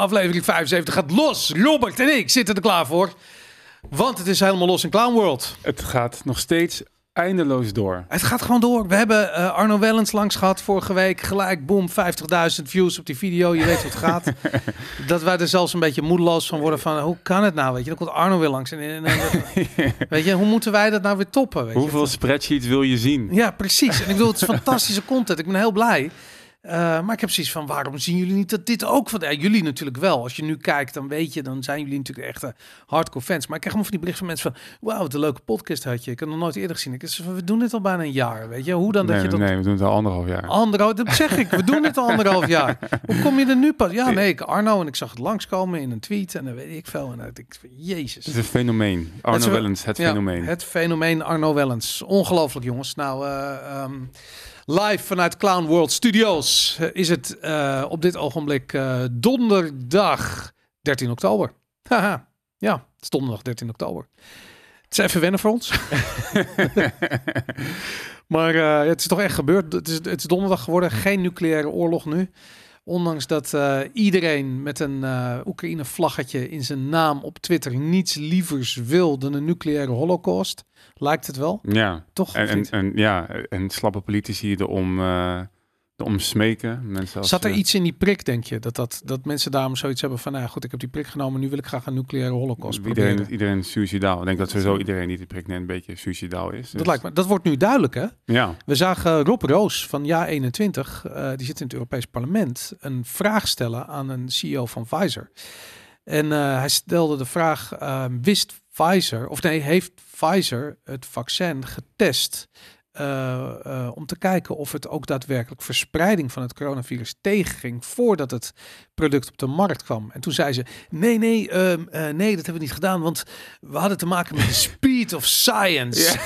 aflevering 75 gaat los. Robert en ik zitten er klaar voor. Want het is helemaal los in Clown World. Het gaat nog steeds eindeloos door. Het gaat gewoon door. We hebben uh, Arno Wellens langs gehad vorige week. Gelijk, boom, 50.000 views op die video. Je weet hoe het gaat. dat wij er zelfs een beetje moedeloos van worden van... hoe kan het nou, weet je? Dan komt Arno weer langs. En, en, en weet je, hoe moeten wij dat nou weer toppen? Weet Hoeveel je? spreadsheets wil je zien? Ja, precies. En ik bedoel, het is fantastische content. Ik ben heel blij. Uh, maar ik heb zoiets van, waarom zien jullie niet dat dit ook van... Ja, jullie natuurlijk wel. Als je nu kijkt, dan weet je, dan zijn jullie natuurlijk echte hardcore fans. Maar ik krijg gewoon van die berichten van mensen van... Wauw, wat een leuke podcast had je. Ik heb nog nooit eerder gezien. Ik zeg van, we doen dit al bijna een jaar, weet je. Hoe dan nee, dat je dat... Nee, we doen het al anderhalf jaar. Anderhalf, dat zeg ik. We doen dit al anderhalf jaar. Hoe kom je er nu pas? Ja, nee, ik Arno en ik zag het langskomen in een tweet en dan weet ik veel. En dan ik, jezus. Het is een fenomeen. Arno Het Wellens, het Ja, fenomeen. Het fenomeen Arno Wellens. Ongelooflijk, jongens. Nou, eh, ehm, live vanuit Clown World Studios eh, is het eh, op dit ogenblik eh, donderdag 13 oktober. Haha. Ja, het is donderdag 13 oktober. Het is even wennen voor ons. maar het is toch echt gebeurd. Het is, het is donderdag geworden. Geen nucleaire oorlog nu. Ondanks dat eh, iedereen met een eh, Oekraïne-vlaggetje in zijn naam op Twitter niets lievers wil dan een nucleaire holocaust. Lijkt het wel, Ja, toch? en, en, ja, en slappe politici erom, eh erom smeken. Mensen Zat er eh, iets in die prik, denk je? Dat, dat, dat mensen daarom zoiets hebben van, nou goed, ik heb die prik genomen, nu wil ik graag een nucleaire holocaust proberen. Iedereen, iedereen is suicidaal. Ik denk dat sowieso iedereen die de prik neemt een beetje suicidaal is. Dat Dus- lijkt me, dat wordt nu duidelijk, hè? Ja, We zagen Rob Roos van Ja 21, eh, die zit in het Europees Parlement, een vraag stellen aan een CEO van Pfizer. En eh, hij stelde de vraag: eh, wist Pfizer, of nee, heeft Pfizer het vaccin getest? Eh, eh, om te kijken of het ook daadwerkelijk verspreiding van het coronavirus tegenging voordat het product op de markt kwam. En toen zei ze: Nee, nee, ehm, eh, nee, dat hebben we niet gedaan, want we hadden te maken met de speed of science.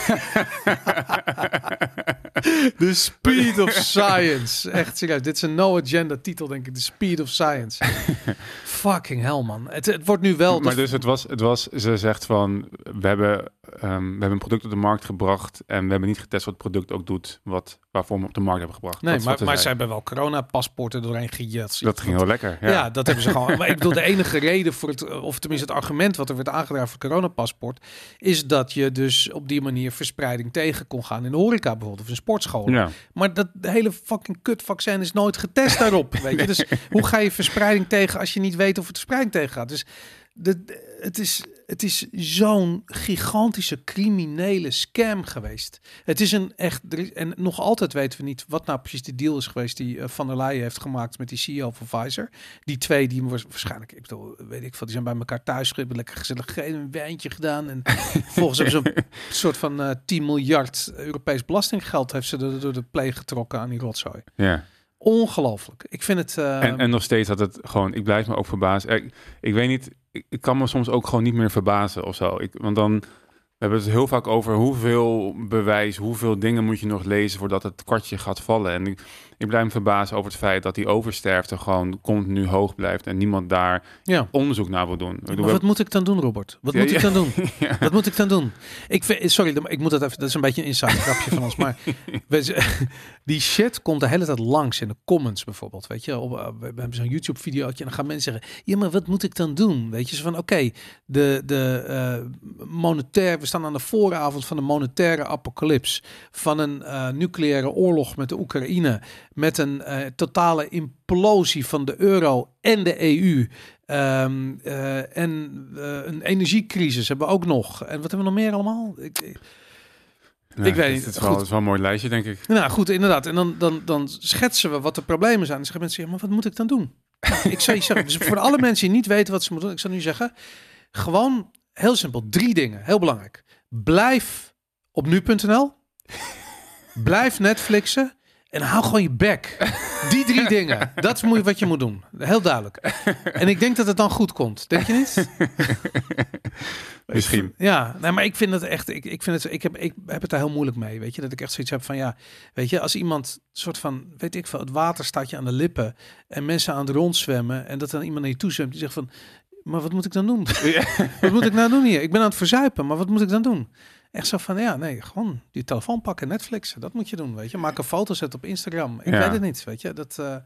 The Speed of Science. Echt serieus. Dit is een no-agenda titel, denk ik. The Speed of Science. Fucking hell, man. Het, het wordt nu wel... maar dus het was, het was, ze zegt van, we hebben, ehm, we hebben een product op de markt gebracht en we hebben niet getest wat het product ook doet, wat, waarvoor we op de markt hebben gebracht. nee, maar, ze maar ze zei. hebben wel corona-paspoorten doorheen gejat. Dat ging heel lekker. Ja. Ja. dat hebben ze gewoon. Maar ik bedoel, de enige reden voor het, of tenminste het argument wat er werd aangedragen voor het coronapaspoort, is dat je dus op die manier verspreiding tegen kon gaan in de horeca bijvoorbeeld, of in sportscholen. ja. Maar dat hele fucking kut vaccin is nooit getest daarop. Weet je? Dus hoe ga je verspreiding tegen als je niet weet of het verspreiding tegen gaat? Dus de- het is, het is zo'n gigantische criminele scam geweest. Het is een echt. is- En nog altijd weten we niet wat nou precies de deal is geweest die eh, Van der Leyen heeft gemaakt met die CEO van Pfizer. Die twee, die was waarschijnlijk, ik bedoel, weet ik veel, die zijn bij elkaar thuis, hebben lekker gezellig gegeten, een wijntje gedaan. En volgens hebben ze een soort van eh 10 miljard Europees belastinggeld heeft ze er door de pleeg getrokken aan die rotzooi. ja. Ongelooflijk. Ik vind het. eh, En, nog steeds had het gewoon, ik blijf me ook verbazen. Ik, ik weet niet, ik, ik kan me soms ook gewoon niet meer verbazen of zo. Ik, want dan, we hebben het heel vaak over hoeveel bewijs, hoeveel dingen moet je nog lezen voordat het kwartje gaat vallen. En ik, ik blijf me verbazen over het feit dat die oversterfte gewoon continu hoog blijft en niemand daar ja. onderzoek naar wil doen. Maar wat moet ik dan doen, Robert? Wat Ja, moet ik dan doen? Wat moet ik dan doen? Ik vind, sorry, ik moet dat even. Dat is een beetje een inside grapje van ons. Maar die shit komt de hele tijd langs in de comments bijvoorbeeld. Weet je, op, uh, we hebben zo'n YouTube videootje en dan gaan mensen zeggen: ja, maar wat moet ik dan doen? Weet je, zo van oké, de de uh, monetair. We staan aan de vooravond van de monetaire apocalyps van een uh, nucleaire oorlog met de Oekraïne, met een uh, totale implosie van de euro en de EU. Um, uh, en uh, een energiecrisis hebben we ook nog. En wat hebben we nog meer allemaal? Ik, ik, ik weet het, niet. Het is, wel, het is wel een mooi lijstje, denk ik. Nou goed, inderdaad. En dan, dan, dan schetsen we wat de problemen zijn. En zeggen mensen, ja, maar wat moet ik dan doen? Nou, ik zou je zeggen, dus voor alle mensen die niet weten wat ze moeten doen, ik zou nu zeggen, gewoon heel simpel, drie dingen, heel belangrijk. Blijf op nu.nl, blijf Netflixen en hou gewoon je bek. Die drie dingen, dat is wat je moet doen. Heel duidelijk. En ik denk dat het dan goed komt. Denk je niet? Misschien. Ja, nee, maar ik vind het echt. Ik, ik, vind het, ik, heb, ik heb het daar heel moeilijk mee. Weet je, dat ik echt zoiets heb van ja. Weet je, als iemand soort van. Weet ik veel, het water staat je aan de lippen. En mensen aan het rondzwemmen. En dat dan iemand naar je toe zwemt. Die zegt van. Maar wat moet ik dan doen? Ja. wat moet ik nou doen hier? Ik ben aan het verzuipen, maar wat moet ik dan doen? Echt zo van, ja, nee, gewoon die telefoon pakken, Netflix, dat moet je doen, weet je. Maak een foto, zet op Instagram. Ik ja. weet het niet, weet je. Dat, uh,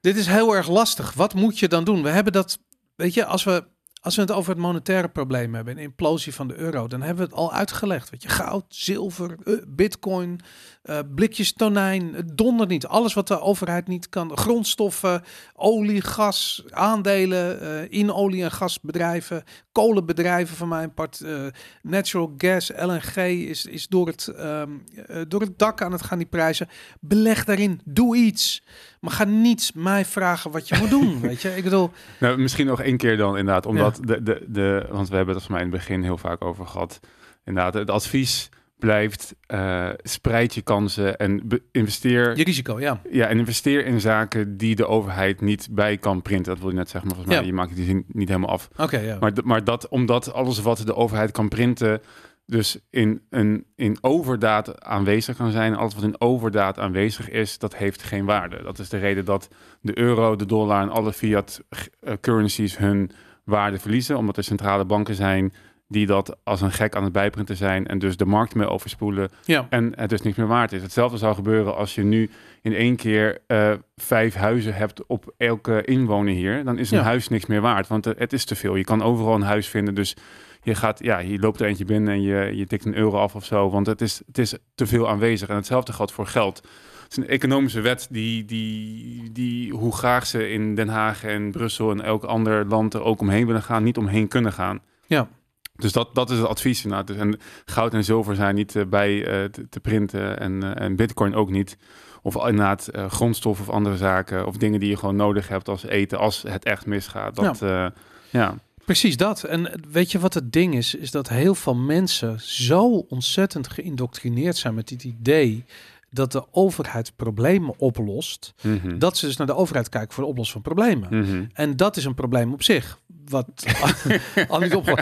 Dit is heel erg lastig. Wat moet je dan doen? We hebben dat, weet je, als we, als we het over het monetaire probleem hebben, een implosie van de euro, dan hebben we het al uitgelegd. Weet je, goud, zilver, eh, bitcoin, eh, blikjes tonijn, het dondert niet. Alles wat de overheid niet kan. Grondstoffen, olie, gas, aandelen eh, in olie- en gasbedrijven, kolenbedrijven van mijn part, eh, natural gas, LNG is, is door, het, ehm, eh, door het dak aan het gaan die prijzen. Beleg daarin, doe iets. Maar ga niet mij vragen wat je moet doen, weet je. Ik bedoel, Nou, misschien nog één keer dan inderdaad, omdat de, de, de, want we hebben het er mij in het begin heel vaak over gehad. Inderdaad, het advies blijft, eh, spreid je kansen en investeer, je risico, ja. ja, en investeer in zaken die de overheid niet bij kan printen. Dat wil je net zeggen, maar volgens mij, Ja. je maakt die zin niet helemaal af. Oké, ja. Maar, maar dat, omdat alles wat de overheid kan printen, dus in, een, in overdaad aanwezig kan zijn, alles wat in overdaad aanwezig is, dat heeft geen waarde. Dat is de reden dat de euro, de dollar en alle fiat eh, currencies hun waarde verliezen, omdat er centrale banken zijn die dat als een gek aan het bijprinten zijn en dus de markt mee overspoelen ja. en het dus niks meer waard is. Hetzelfde zou gebeuren als je nu in één keer eh, vijf huizen hebt op elke inwoner hier. Dan is een Ja. huis niks meer waard, want eh, het is te veel. Je kan overal een huis vinden, dus je gaat, ja, je loopt er eentje binnen en je, je tikt een euro af of zo, want het is, het is te veel aanwezig. En hetzelfde geldt voor geld. Het is een economische wet die, die, die, hoe graag ze in Den Haag en Brussel en elk ander land er ook omheen willen gaan, niet omheen kunnen gaan. Ja. Dus dat, dat is het advies inderdaad. Dus, en goud en zilver zijn niet eh, bij eh, te, te printen en, eh, en bitcoin ook niet. Of inderdaad grondstof of andere zaken of dingen die je gewoon nodig hebt als eten als het echt misgaat. Dat, ja. ja. Precies dat. En weet je wat het ding is? Is dat heel veel mensen zo ontzettend geïndoctrineerd zijn met dit idee dat de overheid problemen oplost. Mhm. Dat ze dus naar de overheid kijken voor de oplossing van problemen. Mhm. En dat is een probleem op zich. Wat.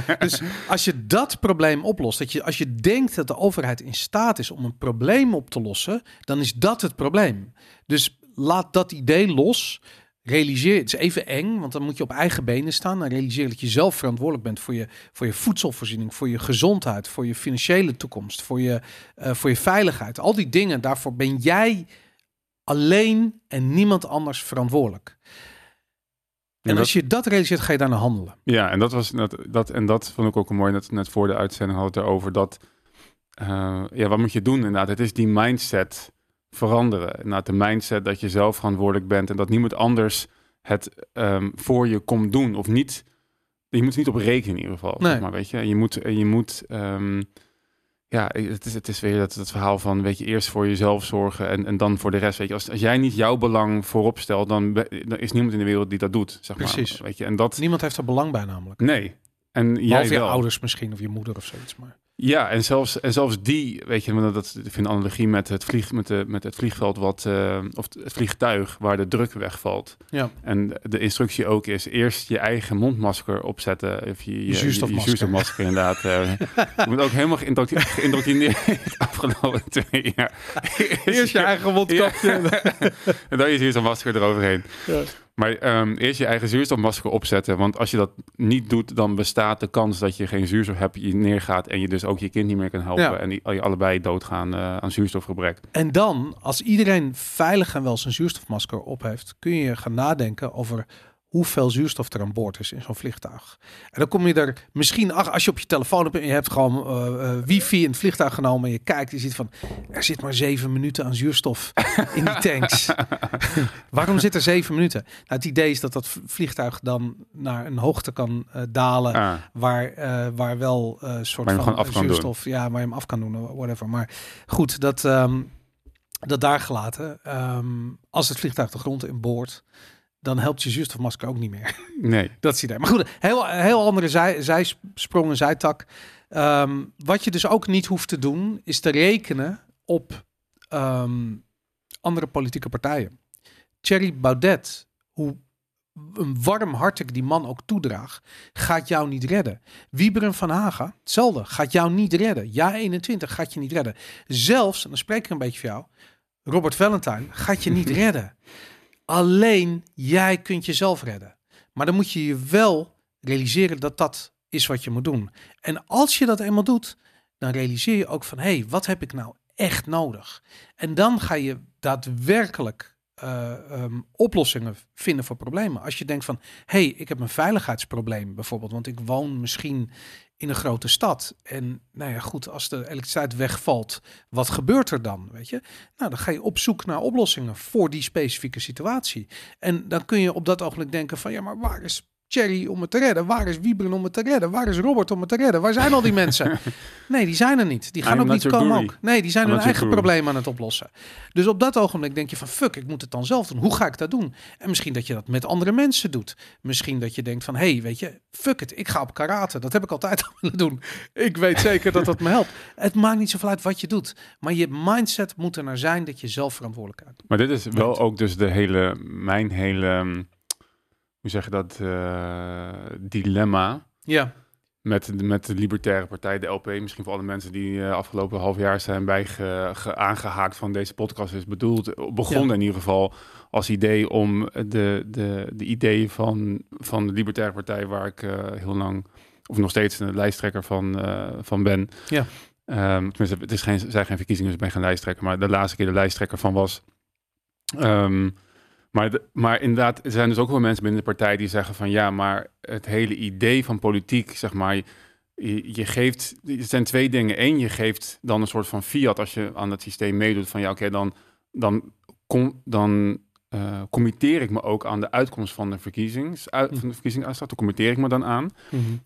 Dus als je dat probleem oplost, dat je, als je denkt dat de overheid in staat is om een probleem op te lossen, dan is dat het probleem. Dus laat dat idee los. Realiseer, het is even eng, want dan moet je op eigen benen staan. En realiseer dat je zelf verantwoordelijk bent voor je, voor je voedselvoorziening, voor je gezondheid, voor je financiële toekomst, voor je, eh, voor je veiligheid. Al die dingen, daarvoor ben jij alleen en niemand anders verantwoordelijk. En dat- als je dat realiseert, ga je daarna handelen. Ja, en dat was dat, dat en dat vond ik ook een mooi. Net, net voor de uitzending hadden we het erover dat. eh, ja, wat moet je doen inderdaad? Het is die mindset veranderen. Inderdaad, de mindset dat je zelf verantwoordelijk bent en dat niemand anders het ehm, voor je komt doen of niet. Je moet er niet op rekenen in ieder geval. Nee. Zeg maar weet je, je moet, je moet. ehm, ja, het is, het is weer dat, dat verhaal van, weet je, eerst voor jezelf zorgen en, en dan voor de rest. Weet je, als, als jij niet jouw belang voorop stelt, dan, dan is niemand in de wereld die dat doet, zeg maar. Precies. Weet je, en dat, Niemand heeft er belang bij namelijk. Nee. En jij Behalve je wel. ouders misschien, of je moeder of zoiets. Maar Ja, en zelfs, en zelfs die, weet je, dat ik vind analogie met het, vlieg, met, de, met het vliegveld, wat, eh, of het vliegtuig waar de druk wegvalt. ja, En de instructie ook is eerst je eigen mondmasker opzetten. Of je, je, zuurstofmasker. Je, zuurstofmasker inderdaad. eh. je moet ook helemaal geïndoctri- geïndoctrineerd afgelopen twee jaar. Eerst je eigen mondkapje. en dan je zuurstofmasker eroverheen. Ja. Maar ehm, eerst je eigen zuurstofmasker opzetten. Want als je dat niet doet, dan bestaat de kans dat je geen zuurstof hebt, je neergaat en je dus ook je kind niet meer kan helpen. Ja. En die, je allebei doodgaan eh, aan zuurstofgebrek. En dan, als iedereen veilig en wel zijn zuurstofmasker op heeft, kun je gaan nadenken over hoeveel zuurstof er aan boord is in zo'n vliegtuig. En dan kom je er misschien, ach, als je op je telefoon hebt en je hebt gewoon eh, wifi in het vliegtuig genomen en je kijkt, je ziet van, er zit maar zeven minuten aan zuurstof in die tanks. Waarom zit er zeven minuten? Nou, het idee is dat dat vliegtuig dan naar een hoogte kan eh, dalen Ah, waar, waar wel eh soort van gewoon af kan zuurstof, ja, waar je hem af kan doen, whatever. Maar goed, dat, ehm, dat daar gelaten. Ehm, als het vliegtuig de grond in boort, dan helpt je zuurstofmasker ook niet meer. nee. dat is idee. Maar goed, heel, heel andere zij, zijsprong en zijtak. Ehm, wat je dus ook niet hoeft te doen, is te rekenen op ehm, andere politieke partijen. Thierry Baudet, hoe een warm hart ik die man ook toedraag, gaat jou niet redden. Wieberen van Haga, hetzelfde, gaat jou niet redden. Ja 21 gaat je niet redden. Zelfs, en dan spreek ik een beetje voor jou, Robert Valentine gaat je niet redden. Alleen jij kunt jezelf redden. Maar dan moet je je wel realiseren dat dat is wat je moet doen. En als je dat eenmaal doet, dan realiseer je ook van, hé, hey, wat heb ik nou echt nodig? En dan ga je daadwerkelijk eh, ehm, oplossingen vinden voor problemen. Als je denkt van, hé, hey, ik heb een veiligheidsprobleem bijvoorbeeld, want ik woon misschien in een grote stad. En nou ja, goed, als de elektriciteit wegvalt, wat gebeurt er dan? Weet je? Nou, dan ga je op zoek naar oplossingen voor die specifieke situatie. En dan kun je op dat ogenblik denken van, ja, maar waar is Cherry om het te redden? Waar is Wiebren om het te redden? Waar is Robert om het te redden? Waar zijn al die mensen? Nee, die zijn er niet. Die gaan I'm ook niet komen ook. Nee, die zijn I'm hun eigen probleem aan het oplossen. Dus op dat ogenblik denk je van fuck, ik moet het dan zelf doen. Hoe ga ik dat doen? En misschien dat je dat met andere mensen doet. Misschien dat je denkt van hey, weet je, fuck it, ik ga op karate. Dat heb ik altijd al willen doen. Ik weet zeker dat dat me helpt. Het maakt niet zoveel uit wat je doet. Maar je mindset moet er naar zijn dat je zelf verantwoordelijkheid Maar dit is wel ook dus de hele, mijn hele, hoe zeg je dat, eh, dilemma Ja, met, de- met de Libertaire Partij, de LP. Misschien voor alle mensen die eh, afgelopen half jaar zijn bij ge- ge- aangehaakt van deze podcast is bedoeld. Begonnen in ieder geval als idee om de, de, de ideeën van, van de Libertaire Partij, waar ik eh, heel lang, of nog steeds een lijsttrekker van, van ben. Ja. Ehm, tenminste, het is geen, zijn geen verkiezingen, dus ik ben geen lijsttrekker. Maar de laatste keer de lijsttrekker van was. Ehm, maar, de- maar inderdaad, er zijn dus ook wel mensen binnen de partij die zeggen van ja, maar het hele idee van politiek, zeg maar, je, je geeft, er zijn twee dingen. Eén, je geeft dan een soort van fiat als je aan het systeem meedoet van ja, oké, dan, dan, kom, dan eh, committeer ik me ook aan de uitkomst van de, verkiezings, uit, van de verkiezingsuitslag. Daar committeer ik me dan aan.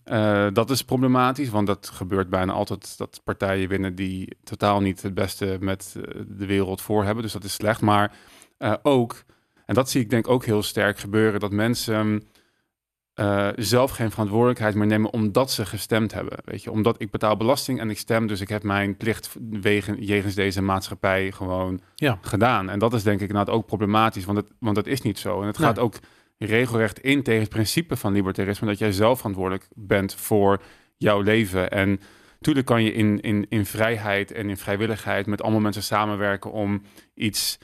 Eh, dat is problematisch, want dat gebeurt bijna altijd dat partijen winnen die totaal niet het beste met eh, de wereld voor hebben. Dus dat is slecht. Maar eh, ook, en dat zie ik denk ook heel sterk gebeuren, dat mensen eh, zelf geen verantwoordelijkheid meer nemen omdat ze gestemd hebben. Weet je, omdat ik betaal belasting en ik stem, dus ik heb mijn plicht wegen, jegens deze maatschappij gewoon Ja. gedaan. En dat is denk ik inderdaad ook problematisch, want het, want dat is niet zo. En het Nee. gaat ook regelrecht in tegen het principe van libertarisme, dat jij zelf verantwoordelijk bent voor jouw leven. En natuurlijk kan je in, in, in vrijheid en in vrijwilligheid met allemaal mensen samenwerken om iets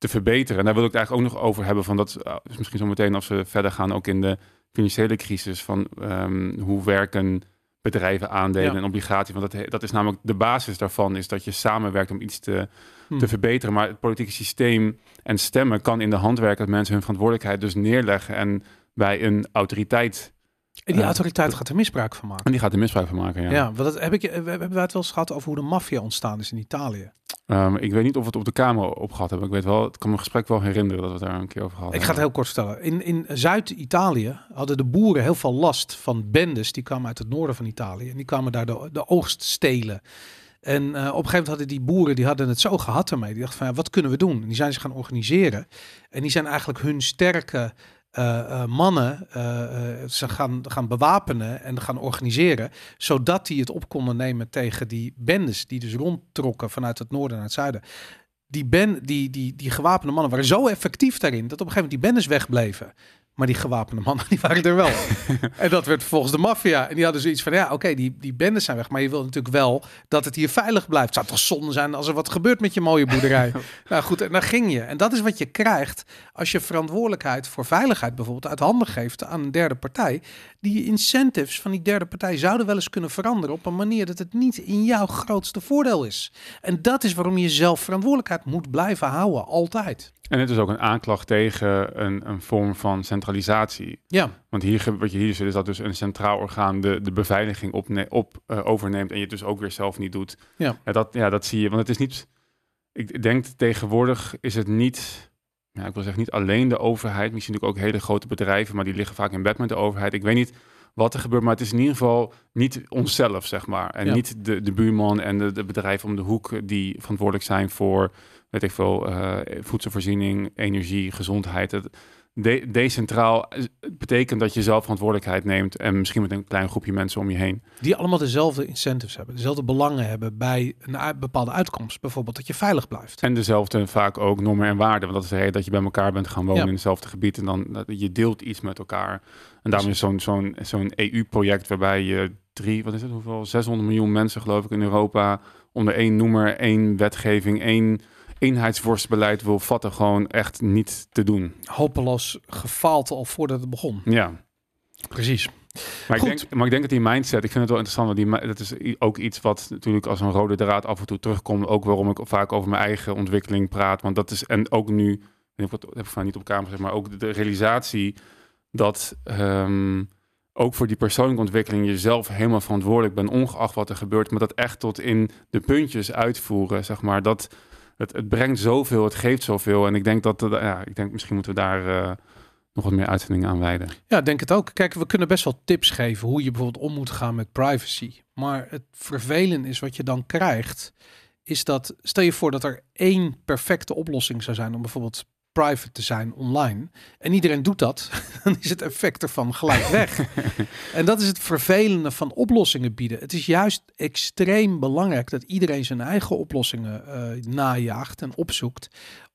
te verbeteren. En daar wil ik het eigenlijk ook nog over hebben, van dat is misschien zo meteen als we verder gaan ook in de financiële crisis, van ehm, hoe werken bedrijven aandelen Ja. en obligaties. Want dat, dat is namelijk de basis daarvan, is dat je samenwerkt om iets te, Hm. te verbeteren. Maar het politieke systeem en stemmen kan in de hand werken dat mensen hun verantwoordelijkheid dus neerleggen en bij een autoriteit. En die Eh, autoriteit gaat er misbruik van maken. En die gaat er misbruik van maken. Ja. Ja, want dat heb ik, we hebben wij het wel eens gehad over hoe de maffia ontstaan is in Italië. Ehm, ik weet niet of we het op de Kamer op gehad hebben. Ik weet wel, ik kan me gesprek wel herinneren dat we het daar een keer over gehad Ik ga het heel kort vertellen. In, in Zuid-Italië hadden de boeren heel veel last van bendes. Die kwamen uit het noorden van Italië. En die kwamen daar de, de oogst stelen. En eh, op een gegeven moment hadden die boeren die hadden het zo gehad ermee. Die dachten van ja, wat kunnen we doen? En die zijn zich gaan organiseren. En die zijn eigenlijk hun sterke eh, eh, mannen eh, ze gaan, gaan bewapenen en gaan organiseren. Zodat die het op konden nemen tegen die bendes die dus rondtrokken vanuit het noorden naar het zuiden. Die, ben, die, die, die gewapende mannen waren zo effectief daarin dat op een gegeven moment die bendes wegbleven. Maar die gewapende mannen, die waren er wel. en dat werd volgens de maffia. En die hadden zoiets van, ja, oké, die, die bendes zijn weg. Maar je wil natuurlijk wel dat het hier veilig blijft. Zou toch zonde zijn als er wat gebeurt met je mooie boerderij. nou goed, en dan ging je. En dat is wat je krijgt als je verantwoordelijkheid voor veiligheid bijvoorbeeld uit handen geeft aan een derde partij. Die incentives van die derde partij zouden wel eens kunnen veranderen op een manier dat het niet in jouw grootste voordeel is. En dat is waarom je zelf verantwoordelijkheid moet blijven houden, altijd. En het is ook een aanklacht tegen een, een vorm van centralisatie. Ja, Want hier, wat je hier ziet, is dat dus een centraal orgaan de, de beveiliging opne- op, eh, overneemt en je het dus ook weer zelf niet doet. Ja. dat, ja, dat zie je. Want het is niet. Ik denk tegenwoordig is het niet. Ja, ik wil zeggen niet alleen de overheid. Misschien ook hele grote bedrijven, maar die liggen vaak in bed met de overheid. Ik weet niet wat er gebeurt, maar het is in ieder geval niet onszelf, zeg maar. En Ja. niet de, de buurman en de, de bedrijven om de hoek die verantwoordelijk zijn voor, weet ik veel, eh, voedselvoorziening, energie, gezondheid. Het, de, decentraal eh, betekent dat je zelf verantwoordelijkheid neemt en misschien met een klein groepje mensen om je heen. die allemaal dezelfde incentives hebben, dezelfde belangen hebben bij een bepaalde uitkomst. Bijvoorbeeld dat je veilig blijft. En dezelfde vaak ook normen en waarden. Want dat is reden dat je bij elkaar bent gaan wonen Ja. in hetzelfde gebied. En dan dat je deelt iets met elkaar. En daarom is zo'n zo'n zo'n EU-project waarbij je drie, wat is het, hoeveel? 600 miljoen mensen geloof ik in Europa onder één noemer, één wetgeving, één eenheidsworstbeleid wil vatten. Gewoon echt niet te doen. Hopeloos gefaald al voordat het begon. Ja. Precies. Maar ik, denk, maar ik denk dat die mindset, ik vind het wel interessant, want die, mi- dat is ook iets wat natuurlijk als een rode draad af en toe terugkomt. Ook waarom ik vaak over mijn eigen ontwikkeling praat. Want dat is, en ook nu ik heb van niet op camera gezegd, maar ook de, de realisatie dat ehm, ook voor die persoonlijke ontwikkeling jezelf helemaal verantwoordelijk bent, ongeacht wat er gebeurt, maar dat echt tot in de puntjes uitvoeren, zeg maar, dat het, het brengt zoveel, het geeft zoveel. En ik denk dat, eh, ja, ik denk misschien moeten we daar eh, nog wat meer uitzendingen aan wijden. Ja, denk het ook. Kijk, we kunnen best wel tips geven hoe je bijvoorbeeld om moet gaan met privacy. Maar het vervelend is wat je dan krijgt, is dat stel je voor dat er één perfecte oplossing zou zijn om bijvoorbeeld private te zijn online en iedereen doet dat, dan is het effect ervan gelijk weg. en dat is het vervelende van oplossingen bieden. Het is juist extreem belangrijk dat iedereen zijn eigen oplossingen eh, najaagt en opzoekt,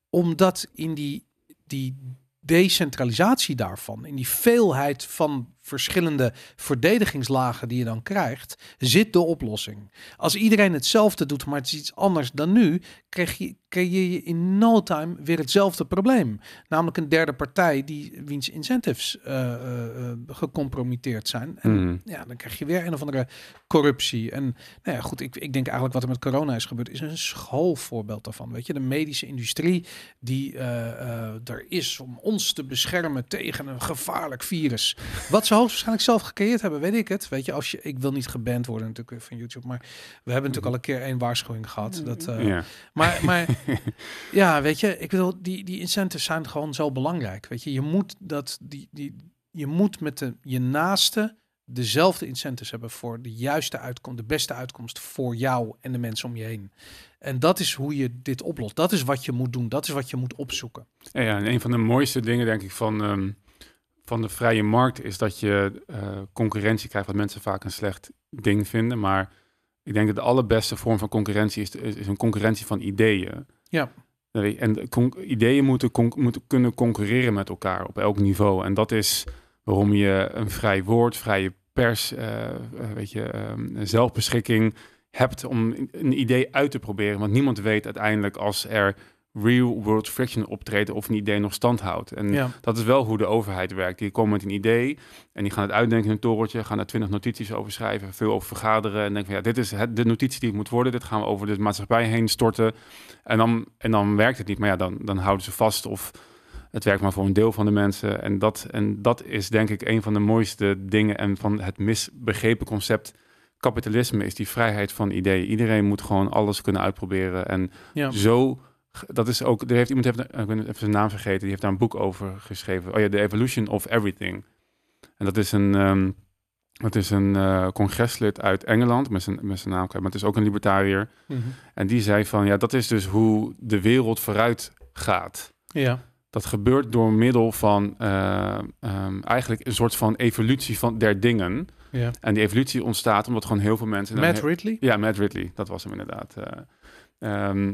omdat in die, die decentralisatie daarvan, in die veelheid van verschillende verdedigingslagen die je dan krijgt, zit de oplossing. Als iedereen hetzelfde doet, maar het is iets anders dan nu, krijg je, creëer je in no time weer hetzelfde probleem. Namelijk een derde partij die wiens incentives uh, uh, gecompromitteerd zijn. En Mhm. ja, dan krijg je weer een of andere corruptie. En nou ja, goed, ik, ik denk eigenlijk wat er met corona is gebeurd, is een schoolvoorbeeld daarvan. Weet je, de medische industrie die eh, eh, er is om ons te beschermen tegen een gevaarlijk virus. Wat ze hoogstwaarschijnlijk zelf gecreëerd hebben, weet ik het. Weet je, als je, ik wil niet geband worden natuurlijk van YouTube, maar we hebben natuurlijk al een keer één waarschuwing gehad. Dat, eh, ja. maar, maar ja, weet je, ik bedoel, die, die incentives zijn gewoon zo belangrijk. Weet je, je moet dat, die, die, je moet met de, je naaste dezelfde incentives hebben voor de juiste uitkomst, de beste uitkomst voor jou en de mensen om je heen. En dat is hoe je dit oplost. Dat is wat je moet doen. Dat is wat je moet opzoeken. Ja, ja, en een van de mooiste dingen, denk ik, van, ehm, van de vrije markt is dat je eh, concurrentie krijgt, wat mensen vaak een slecht ding vinden. Maar ik denk dat de allerbeste vorm van concurrentie is, is, is een concurrentie van ideeën. Ja. En ideeën moeten, moeten kunnen concurreren met elkaar op elk niveau. En dat is waarom je een vrij woord, vrije pers, eh, eh, weet je, ehm, zelfbeschikking hebt om een idee uit te proberen. Want niemand weet uiteindelijk als er real world friction optreedt of een idee nog stand houdt. En Ja. dat is wel hoe de overheid werkt. Die komen met een idee en die gaan het uitdenken in een torentje, gaan daar twintig notities over schrijven, veel over vergaderen en denken van ja, dit is het, de notitie die het moet worden, dit gaan we over de maatschappij heen storten. En dan, en dan werkt het niet, maar ja, dan, dan houden ze vast of het werkt maar voor een deel van de mensen. En dat, en dat is denk ik een van de mooiste dingen en van het misbegrepen concept kapitalisme is die vrijheid van ideeën. Iedereen moet gewoon alles kunnen uitproberen en Ja. zo. Dat is ook. Er heeft iemand heeft, ik ben even zijn naam vergeten. Die heeft daar een boek over geschreven. Oh ja, The Evolution of Everything. En dat is een. ehm, dat is een eh, congreslid uit Engeland met zijn, met zijn naam, maar het is ook een libertariër. Mhm. En die zei van ja, dat is dus hoe de wereld vooruit gaat. Ja. Dat gebeurt door middel van eh, ehm, eigenlijk een soort van evolutie van der dingen. ja. En die evolutie ontstaat omdat gewoon heel veel mensen. Matt Ridley? Ja, Matt Ridley, dat was hem inderdaad. Ehm,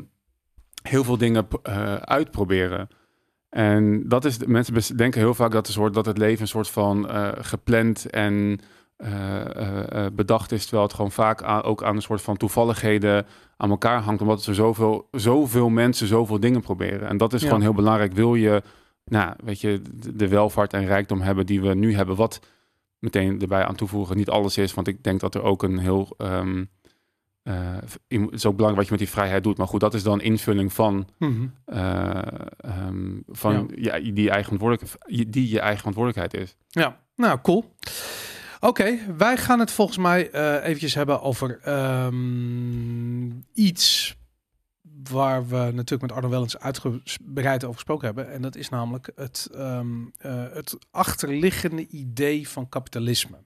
heel veel dingen eh, uitproberen. En dat is, mensen denken heel vaak dat, een soort, dat het leven een soort van eh, gepland en eh, bedacht is, terwijl het gewoon vaak aan, ook aan een soort van toevalligheden aan elkaar hangt, omdat er zoveel, zoveel mensen zoveel dingen proberen. En dat is Ja. gewoon heel belangrijk. Wil je, nou, weet je, de, de welvaart en rijkdom hebben die we nu hebben, wat meteen erbij aan toevoegen niet alles is, want ik denk dat er ook een heel ehm, eh, het is ook belangrijk wat je met die vrijheid doet. Maar goed, dat is dan invulling van, Mhm. eh, ehm, van ja. die, eigen verantwoordelijk, die je eigen verantwoordelijkheid is. Ja, nou cool. Oké, wij gaan het volgens mij eh eventjes hebben over ehm, iets waar we natuurlijk met Arno Wellens uitgebreid over gesproken hebben. En dat is namelijk het, ehm, eh, het achterliggende idee van kapitalisme.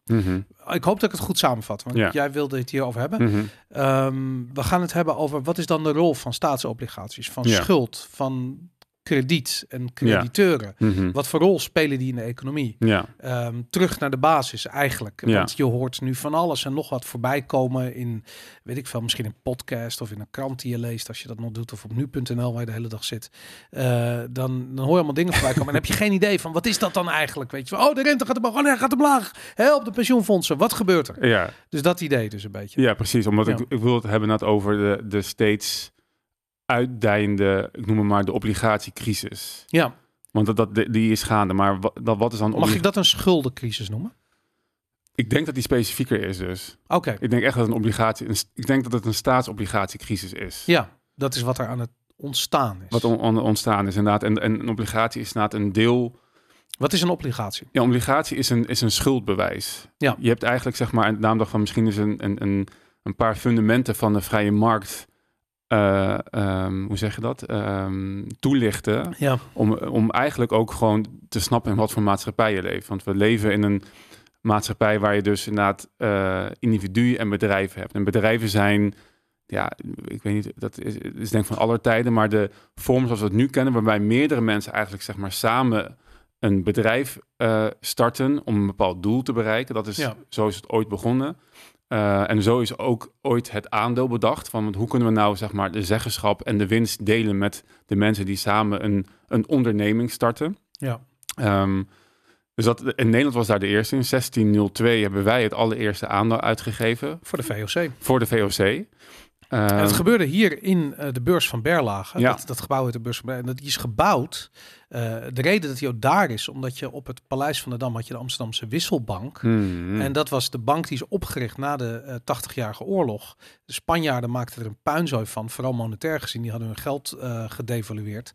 Ik hoop dat ik het goed samenvat, want Ja. jij wilde het hierover hebben. Mhm. Ehm, we gaan het hebben over wat is dan de rol van staatsobligaties, van Ja. schuld, van krediet en crediteuren. Mhm. Wat voor rol spelen die in de economie? Ja, Ehm, terug naar de basis eigenlijk. Ja. Want je hoort nu van alles en nog wat voorbij komen in, weet ik veel, misschien een podcast of in een krant die je leest, als je dat nog doet, of op nu.nl waar je de hele dag zit. Eh, dan, dan hoor je allemaal dingen voorbij komen en heb je geen idee van wat is dat dan eigenlijk? Weet je, van, oh de rente gaat omhoog, oh nee, gaat omlaag. Help de pensioenfondsen, wat gebeurt er? ja. Dus dat idee dus een beetje. ja precies. Omdat ik, ik wil het hebben net over de, de steeds uitdijende, ik noem het maar de obligatiecrisis. Ja, Want dat, dat, die is gaande. Maar wat, dat, wat is dan... mag ik dat een schuldencrisis noemen? ik denk dat die specifieker is dus. Oké, Ik denk echt dat een obligatie... Een, ik denk dat het een staatsobligatiecrisis is. ja, dat is wat er aan het ontstaan is. Wat on- on- ontstaan is inderdaad. En, en een obligatie is inderdaad een deel Wat is een obligatie? Ja, obligatie is een, is een schuldbewijs. Ja. Je hebt eigenlijk, zeg maar, en daarom dacht ik van misschien is een, een, een, een paar fundamenten van de vrije markt, eh, ehm, hoe zeg je dat, Ehm, toelichten. Ja, Om, om eigenlijk ook gewoon te snappen in wat voor maatschappij je leeft. Want we leven in een maatschappij waar je dus inderdaad eh individuen en bedrijven hebt. En bedrijven zijn, ja, ik weet niet, dat is, is denk ik van aller tijden, maar de vorm zoals we het nu kennen, waarbij meerdere mensen eigenlijk zeg maar samen een bedrijf eh, starten om een bepaald doel te bereiken. Dat is, Ja. zo is het ooit begonnen. Eh, en zo is ook ooit het aandeel bedacht. Van hoe kunnen we nou zeg maar de zeggenschap en de winst delen met de mensen die samen een, een onderneming starten. ja. Ehm, dus dat, in Nederland was daar de eerste. In 1602 hebben wij het allereerste aandeel uitgegeven voor de VOC. voor de VOC. En Ehm, het gebeurde hier in eh, de beurs van Berlage. Ja. Dat, dat gebouw uit de beurs van Berlage. Dat die is gebouwd. Eh, de reden dat hij ook daar is, omdat je op het Paleis van de Dam had je de Amsterdamse Wisselbank. hmm, En dat was de bank die is opgericht na de eh 80-jarige oorlog. De Spanjaarden maakten er een puinzooi van, vooral monetair gezien. Die hadden hun geld eh gedevalueerd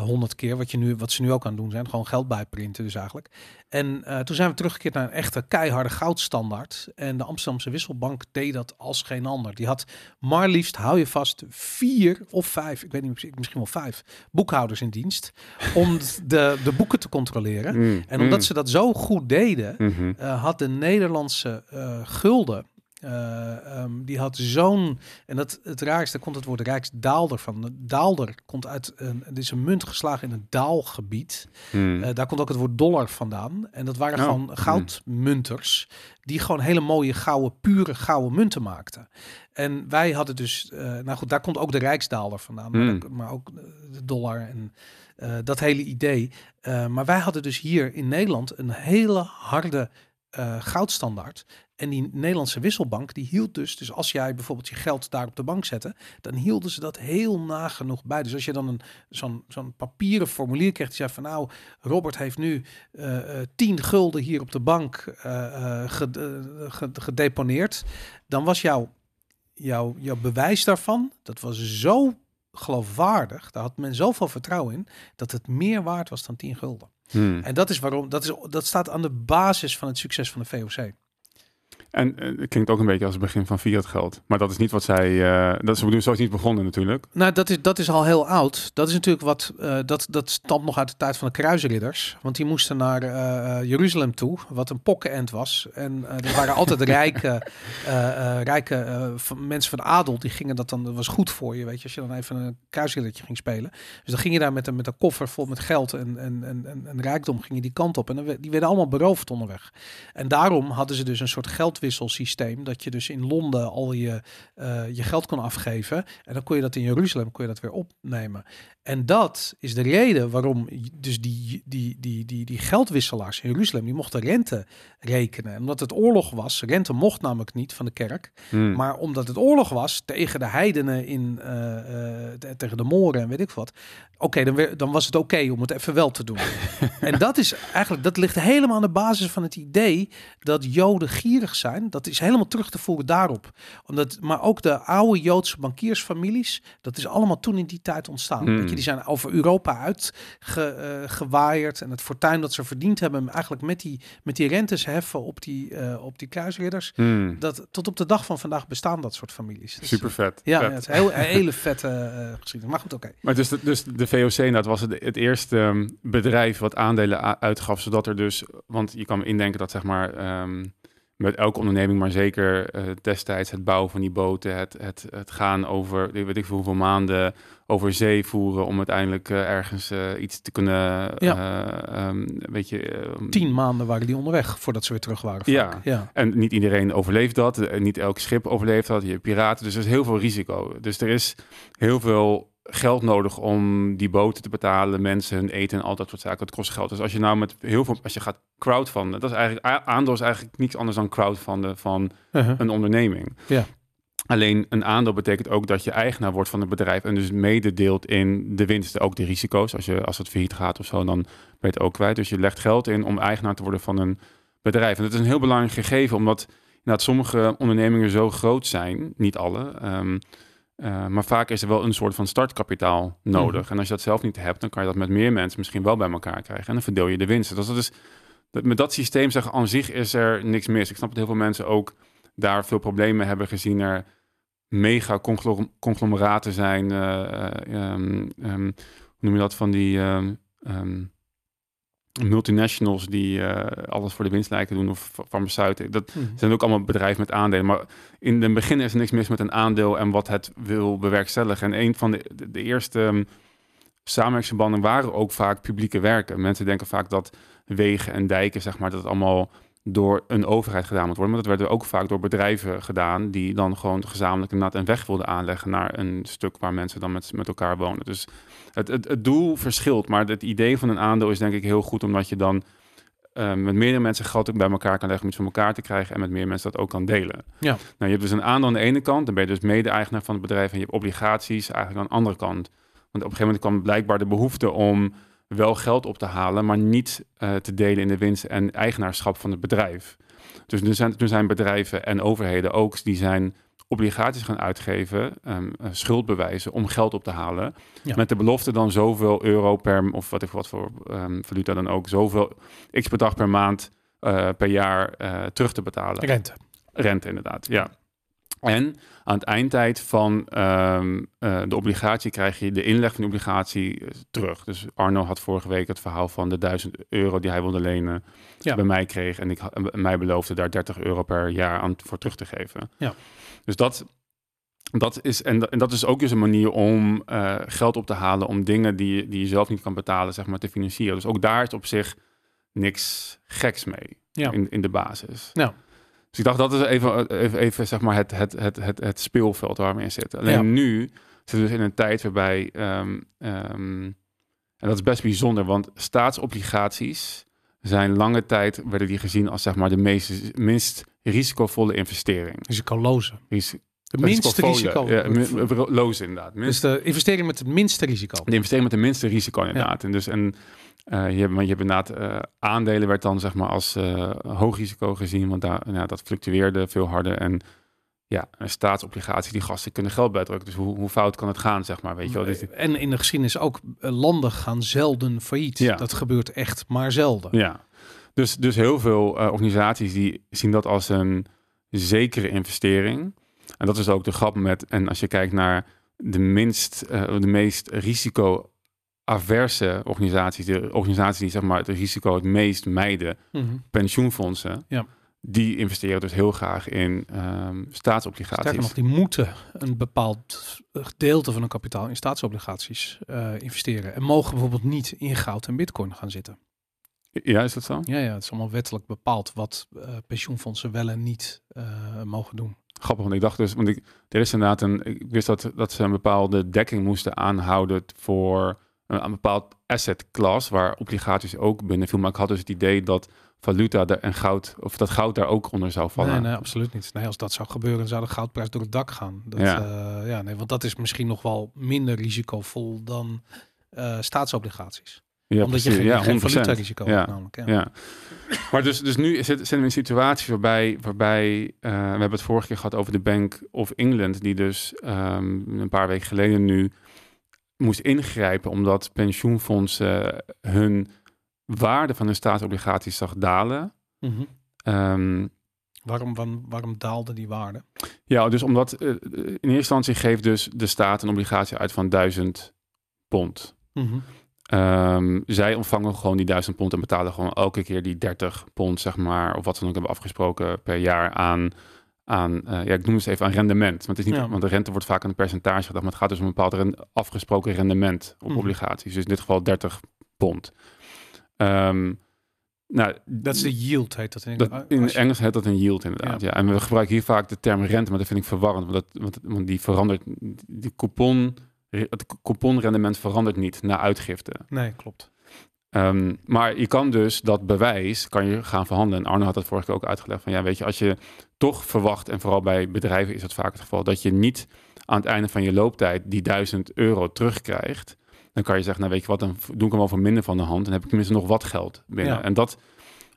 honderd keer, wat, je nu, wat ze nu ook aan het doen zijn. Gewoon geld bijprinten dus eigenlijk. En toen zijn we teruggekeerd naar een echte keiharde goudstandaard. En de Amsterdamse Wisselbank deed dat als geen ander. Die had maar liefst, hou je vast, vier of vijf, ik weet niet misschien wel vijf, boekhouders in dienst. Om de, de boeken te controleren. hmm, En omdat hmm, ze dat zo goed deden, mhm. eh, had de Nederlandse eh, gulden. eh, ehm, die had zo'n. En dat het raarste komt het woord Rijksdaalder van. De Daalder komt uit een. Het is een munt geslagen in het Daalgebied. Hmm. Daar komt ook het woord dollar vandaan. En dat waren Oh, gewoon goudmunters. Die gewoon hele mooie gouden, pure gouden munten maakten. En wij hadden dus. nou goed, daar komt ook de Rijksdaalder vandaan. Maar, dat- maar ook de dollar en eh, dat hele idee. Eh, maar wij hadden dus hier in Nederland een hele harde eh, goudstandaard. En die Nederlandse wisselbank, die hield dus, dus als jij bijvoorbeeld je geld daar op de bank zette, dan hielden ze dat heel nagenoeg bij. Dus als je dan een zo'n papieren formulier kreeg, die zei van nou, Robert heeft nu eh, 10 gulden hier op de bank ged- ged- gedeponeerd, dan was jouw, jouw, jouw bewijs daarvan, dat was zo geloofwaardig, daar had men zoveel vertrouwen in, dat het meer waard was dan 10 gulden. Hmm. En dat is waarom, dat, is, dat staat aan de basis van het succes van de VOC. En eh, het klinkt ook een beetje als het begin van fiat geld. Maar dat is niet wat zij... eh, dat is zo is niet begonnen natuurlijk. Nou, dat is, dat is al heel oud. Dat is natuurlijk wat, eh, dat, dat stamt nog uit de tijd van de kruisridders. Want die moesten naar Jeruzalem toe, wat een pokkenend was. En er waren altijd rijke, rijke mensen van de adel, die gingen dat dan, dat was goed voor je, weet je, als je dan even een kruisriddertje ging spelen. Dus dan ging je daar met een, met een koffer vol met geld en, en, en, en, en rijkdom, ging je die kant op. En dan, die werden allemaal beroofd onderweg. En daarom hadden ze dus een soort geldwisselsysteem, dat je dus in Londen al je, eh, je geld kon afgeven. En dan kon je dat in Jeruzalem kon je dat weer opnemen. En dat is de reden waarom dus die, die, die, die, die geldwisselaars in Jeruzalem, die mochten rente rekenen. En omdat het oorlog was, rente mocht namelijk niet van de kerk. Hmm. Maar omdat het oorlog was tegen de heidenen in, eh, eh, te- tegen de Moren en weet ik wat. Oké, dan, dan was het oké om het even wel te doen. en dat is eigenlijk, dat ligt helemaal aan de basis van het idee dat Joden gierig zijn. Dat is helemaal terug te voeren daarop. Omdat, maar ook de oude Joodse bankiersfamilies, dat is allemaal toen in die tijd ontstaan. Hmm. Die zijn over Europa uitgewaaid. en het fortuin dat ze verdiend hebben, eigenlijk met die, met die rentes heffen op die, eh, op die kruisridders. Hmm. Dat, tot op de dag van vandaag bestaan dat soort families. Dus, Super vet. Ja, Vet. ja, het is heel, een hele vette eh, geschiedenis. Maar goed, oké. Maar dus de, dus de VOC, dat was het, het eerste ehm, bedrijf wat aandelen uitgaf, zodat er dus, want je kan me indenken dat zeg maar ehm, met elke onderneming, maar zeker eh, destijds het bouwen van die boten, het, het, het gaan over, weet ik veel hoeveel maanden over zee voeren om uiteindelijk eh, ergens eh, iets te kunnen, Ja. eh, ehm, weet je, ehm, Tien maanden waren die onderweg voordat ze weer terug waren. Ja. ja. En niet iedereen overleeft dat. Niet elk schip overleeft dat. Je hebt piraten. Dus er is heel veel risico. Dus er is heel veel geld nodig om die boten te betalen, mensen hun eten en al dat soort zaken. Dat kost geld. Dus als je nou met heel veel, als je gaat crowdfunden, dat is eigenlijk aandeel is eigenlijk niets anders dan crowdfunden van Uh-huh. een onderneming. Ja. Alleen een aandeel betekent ook dat je eigenaar wordt van het bedrijf en dus mededeelt in de winsten, ook de risico's. Als, je, als het failliet gaat of zo, dan ben je het ook kwijt. Dus je legt geld in om eigenaar te worden van een bedrijf. En dat is een heel belangrijk gegeven, omdat sommige ondernemingen zo groot zijn, niet alle, ehm, Eh, maar vaak is er wel een soort van startkapitaal nodig. Mhm. En als je dat zelf niet hebt, dan kan je dat met meer mensen misschien wel bij elkaar krijgen. En dan verdeel je de winsten. Dus dat is, dat, met dat systeem zeggen, aan zich is er niks mis. Ik snap dat heel veel mensen ook daar veel problemen hebben gezien. Er mega conglom- conglomeraten zijn. eh, eh, ehm, ehm, hoe noem je dat? Van die ehm, multinationals die eh, alles voor de winst lijken doen. Of farmaceuten. Dat Mhm. zijn ook allemaal bedrijven met aandelen. Maar in het begin is er niks mis met een aandeel en wat het wil bewerkstelligen. En een van de, de, de eerste um, samenwerkingsverbanden waren ook vaak publieke werken. Mensen denken vaak dat wegen en dijken, zeg maar, dat het allemaal door een overheid gedaan moet worden. Maar dat werd ook vaak door bedrijven gedaan die dan gewoon gezamenlijk een weg wilden aanleggen naar een stuk waar mensen dan met, met elkaar wonen. Dus het, het, het doel verschilt, maar het idee van een aandeel is denk ik heel goed, omdat je dan uh, met meerdere mensen geld ook bij elkaar kan leggen om iets van elkaar te krijgen en met meer mensen dat ook kan delen. Ja. Nou, je hebt dus een aandeel aan de ene kant, dan ben je dus mede-eigenaar van het bedrijf en je hebt obligaties eigenlijk aan de andere kant. Want op een gegeven moment kwam blijkbaar de behoefte om wel geld op te halen, maar niet uh, te delen in de winst en eigenaarschap van het bedrijf. Dus nu zijn, nu zijn bedrijven en overheden ook, die zijn obligaties gaan uitgeven, um, schuldbewijzen om geld op te halen. Ja. Met de belofte dan zoveel euro per, of wat ik wat voor um, valuta dan ook, zoveel x bedrag per maand, uh, per jaar uh, terug te betalen. Rente. Rente, inderdaad, ja. En aan het eindtijd van um, uh, de obligatie krijg je de inleg van de obligatie terug. Dus Arno had vorige week het verhaal van de 1000 euro die hij wilde lenen ja. bij mij kreeg. En ik mij beloofde daar 30 euro per jaar aan voor terug te geven. Ja. Dus dat, dat is, en, en dat is ook dus een manier om uh, geld op te halen om dingen die, die je zelf niet kan betalen, zeg maar, te financieren. Dus ook daar is op zich niks geks mee ja. in, in de basis. Ja. Dus ik dacht, dat is even, even, even zeg maar het, het, het, het, het speelveld waar we in zitten. Alleen Ja. nu zitten we dus in een tijd waarbij, ehm, ehm, en dat is best bijzonder, want staatsobligaties zijn lange tijd, werden die gezien als zeg maar de meest, minst risicovolle investering. Risicoloze. Ris De minste risico. Ja, loos inderdaad. Minst, Dus de investering met het minste risico. de investering met de minste risico inderdaad. En dus en eh, je hebt, want je hebt inderdaad eh, aandelen werd dan zeg maar als eh, hoog risico gezien, want daar, ja, dat fluctueerde veel harder en ja, een staatsobligatie, die gasten kunnen geld bijdrukken. Dus hoe, hoe fout kan het gaan, zeg maar, weet je wel? Dus, En in de geschiedenis ook, eh, landen gaan zelden failliet. Ja. Dat gebeurt echt maar zelden. ja, dus, dus heel veel eh, organisaties die zien dat als een zekere investering. En dat is ook de grap met, en als je kijkt naar de minst, eh, de meest risico averse organisaties, de organisaties die zeg maar het risico het meest mijden, Mhm. pensioenfondsen, Ja. Die investeren dus heel graag in ehm, staatsobligaties. Sterker nog, die moeten een bepaald gedeelte van hun kapitaal in staatsobligaties eh, investeren. En mogen bijvoorbeeld niet in goud en bitcoin gaan zitten. Ja, is dat zo? Ja, ja, het is allemaal wettelijk bepaald wat eh, pensioenfondsen wel en niet eh, mogen doen. Grappig, want ik dacht dus, want ik, er is inderdaad een, ik wist dat, dat ze een bepaalde dekking moesten aanhouden voor een, een bepaald asset class, waar obligaties ook binnen viel. Maar ik had dus het idee dat valuta en goud, of dat goud daar ook onder zou vallen. Nee, nee, absoluut niet. Nee, als dat zou gebeuren, zou de goudprijs door het dak gaan. Dat, Ja. ja. ja, nee, want dat is misschien nog wel minder risicovol dan eh, staatsobligaties. ja, Omdat je geen, ja, geen 100%. valutarisico Ja. hebt namelijk. Ja. Ja. Maar dus, dus nu zit, zitten we in een situatie waarbij, waarbij eh, we hebben het vorige keer gehad over de Bank of England, die dus ehm, een paar weken geleden nu moest ingrijpen omdat pensioenfondsen hun waarde van hun staatsobligaties zag dalen. Mhm. Ehm, Waarom, waarom, waarom daalde die waarde? ja, dus omdat eh, in eerste instantie geeft dus de staat een obligatie uit van 1000 pond. Mhm. Ehm, zij ontvangen gewoon die 1000 pond en betalen gewoon elke keer die 30 pond, zeg maar, of wat ze dan ook hebben afgesproken per jaar aan, aan eh, ja, ik noem het even aan rendement. Want, het is niet, Ja. want de rente wordt vaak aan een percentage gedacht, maar het gaat dus om een bepaald afgesproken rendement op Mhm. obligaties. Dus in dit geval 30 pond. Ehm, nou, Dat is de yield, heet dat in, dat, in je- Engels heet dat een yield inderdaad. Ja. En we gebruiken hier vaak de term rente, maar dat vind ik verwarrend. Want, dat, want, want die verandert, die coupon, het couponrendement verandert niet na uitgifte. Nee, klopt. Ehm, maar je kan dus dat bewijs kan je gaan verhandelen. En Arno had dat vorige keer ook uitgelegd. Van ja, weet je, als je toch verwacht, en vooral bij bedrijven is dat vaak het geval, dat je niet aan het einde van je looptijd die 1000 euro terugkrijgt. Dan kan je zeggen, nou weet je wat, dan doe ik hem wel voor minder van de hand. Dan heb ik tenminste nog wat geld binnen. Ja. En dat,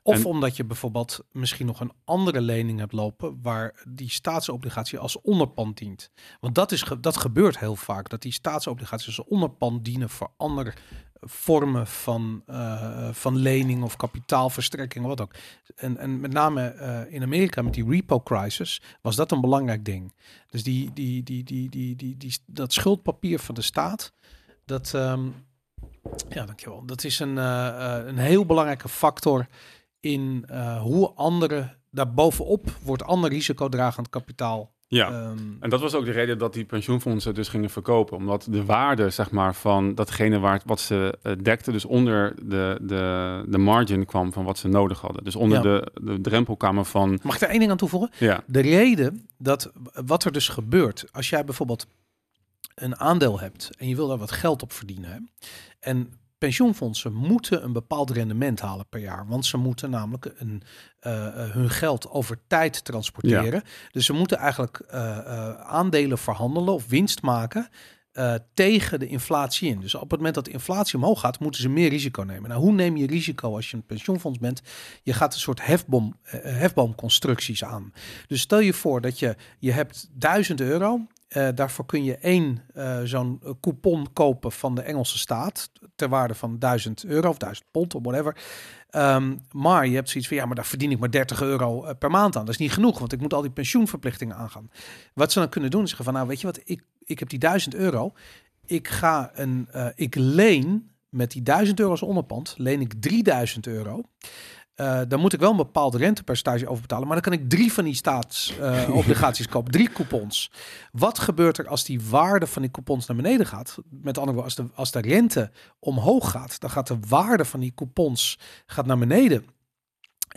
Of En- omdat je bijvoorbeeld misschien nog een andere lening hebt lopen waar die staatsobligatie als onderpand dient. Want dat, is dat gebeurt heel vaak, dat die staatsobligaties als onderpand dienen voor andere vormen van, eh, van lening of kapitaalverstrekking, wat ook. En, en met name eh, in Amerika met die repo crisis was dat een belangrijk ding. Dus die, die, die, die, die, die, die, dat schuldpapier van de staat, dat, ehm, ja, dankjewel. Dat is een, eh, eh, een heel belangrijke factor in eh, hoe anderen daarbovenop wordt ander risicodragend kapitaal. Ja. ehm, En dat was ook de reden dat die pensioenfondsen dus gingen verkopen. Omdat de waarde zeg maar, van datgene waar, wat ze dekten, dus onder de, de, de margin kwam van wat ze nodig hadden. Dus onder Ja. de, de drempelkamer van, Mag ik daar één ding aan toevoegen? ja, De reden dat wat er dus gebeurt, als jij bijvoorbeeld een aandeel hebt en je wil daar wat geld op verdienen. En pensioenfondsen moeten een bepaald rendement halen per jaar. Want ze moeten namelijk een, eh, eh, hun geld over tijd transporteren. Dus ze moeten eigenlijk eh, aandelen verhandelen of winst maken. tegen de inflatie in. Dus op het moment dat de inflatie omhoog gaat, moeten ze meer risico nemen. Nou, hoe neem je risico als je een pensioenfonds bent? Je gaat een soort hefboom, hefboomconstructies aan. Dus stel je voor dat je, je hebt 1000 euro. Eh, daarvoor kun je één eh, zo'n eh, coupon kopen van de Engelse staat. Ter waarde van 1000 euro of 1000 pond of whatever. Ehm, maar je hebt zoiets van ja, maar daar verdien ik maar 30 euro per maand aan. Dat is niet genoeg, want ik moet al die pensioenverplichtingen aangaan. Wat ze dan kunnen doen is zeggen van nou, weet je wat, ik, ik heb die 1000 euro. Ik ga een, ik leen met die 1000 euro als onderpand, leen ik 3000 euro. Eh, dan moet ik wel een bepaald rentepercentage over betalen. Maar dan kan ik drie van die staatsobligaties kopen. Drie coupons. Wat gebeurt er als die waarde van die coupons naar beneden gaat? Met andere woorden, als de, als de rente omhoog gaat, dan gaat de waarde van die coupons gaat naar beneden.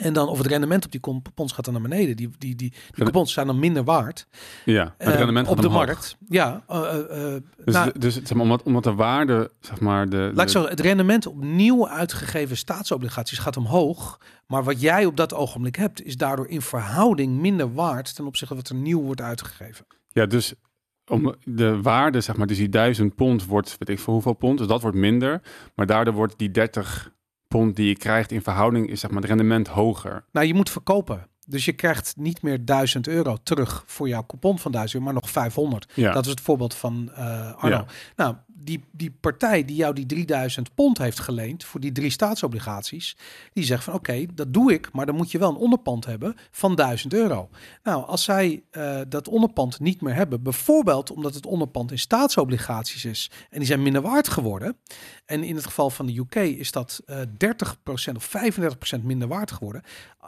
En dan, of het rendement op die coupons gaat dan naar beneden. Die, die, die, die coupons zijn dan minder waard. ja het eh, rendement op de omhoog. markt. Ja, eh, eh, Dus, nou, de- dus zeg maar, omdat, omdat de waarde, zeg maar, de, Laat ik zo, het rendement op nieuw uitgegeven staatsobligaties gaat omhoog. Maar wat jij op dat ogenblik hebt, is daardoor in verhouding minder waard ten opzichte van wat er nieuw wordt uitgegeven. ja, dus om de waarde, zeg maar, dus die 1000 pond wordt, weet ik voor hoeveel pond, dus dat wordt minder. Maar daardoor wordt die 30 pond die je krijgt in verhouding, is zeg maar het rendement hoger. Nou, je moet verkopen. Dus je krijgt niet meer 1000 euro terug voor jouw coupon van 1000 euro, maar nog 500. Ja, Dat is het voorbeeld van eh, Arno. Ja. Nou, die, die partij die jou die 3000 pond heeft geleend voor die drie staatsobligaties, die zegt van oké, dat doe ik, maar dan moet je wel een onderpand hebben van 1000 euro. Nou, als zij eh, dat onderpand niet meer hebben, bijvoorbeeld omdat het onderpand in staatsobligaties is en die zijn minder waard geworden, en in het geval van de UK is dat eh 30% of 35% minder waard geworden,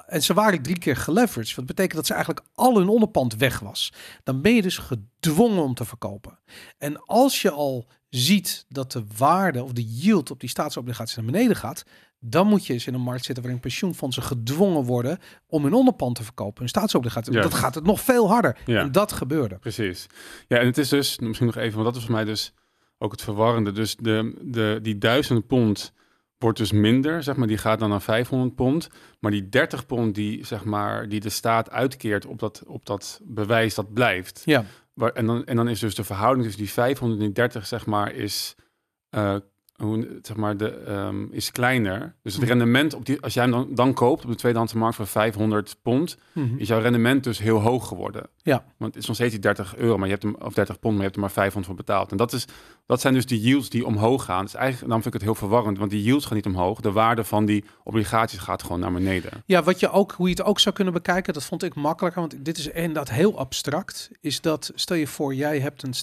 en ze waren drie keer geleveraged, wat betekent dat ze eigenlijk al hun onderpand weg was, dan ben je dus gedwongen om te verkopen. En als je al ziet dat de waarde of de yield op die staatsobligaties naar beneden gaat, dan moet je eens in een markt zitten waarin pensioenfondsen gedwongen worden om hun onderpand te verkopen, hun staatsobligaties. Ja. Dat gaat het nog veel harder. Ja. En dat gebeurde. precies. Ja, en het is dus, misschien nog even, want dat is voor mij dus ook het verwarrende. Dus de, de, die 1000 pond wordt dus minder, zeg maar, die gaat dan naar 500 pond. Maar die 30 pond die, zeg maar, die de staat uitkeert op dat, op dat bewijs, dat blijft. Ja, En, dan, en dan is dus de verhouding tussen die 500 en die 30, zeg maar, is, eh, hoe, zeg maar, de, ehm, is kleiner. Dus het Mhm. rendement, op die, als jij hem dan, dan koopt op de tweedehandse markt voor 500 pond, Mhm. is jouw rendement dus heel hoog geworden. Ja. Want het is nog steeds die 30 euro, maar je hebt hem, of 30 pond, maar je hebt er maar 500 voor betaald. En dat, is, dat zijn dus die yields die omhoog gaan. Dus eigenlijk, dan vind ik het heel verwarrend, want die yields gaan niet omhoog. De waarde van die obligaties gaat gewoon naar beneden. Ja, wat je ook, hoe je het ook zou kunnen bekijken, dat vond ik makkelijker, want dit is inderdaad heel abstract, is dat, stel je voor, jij hebt een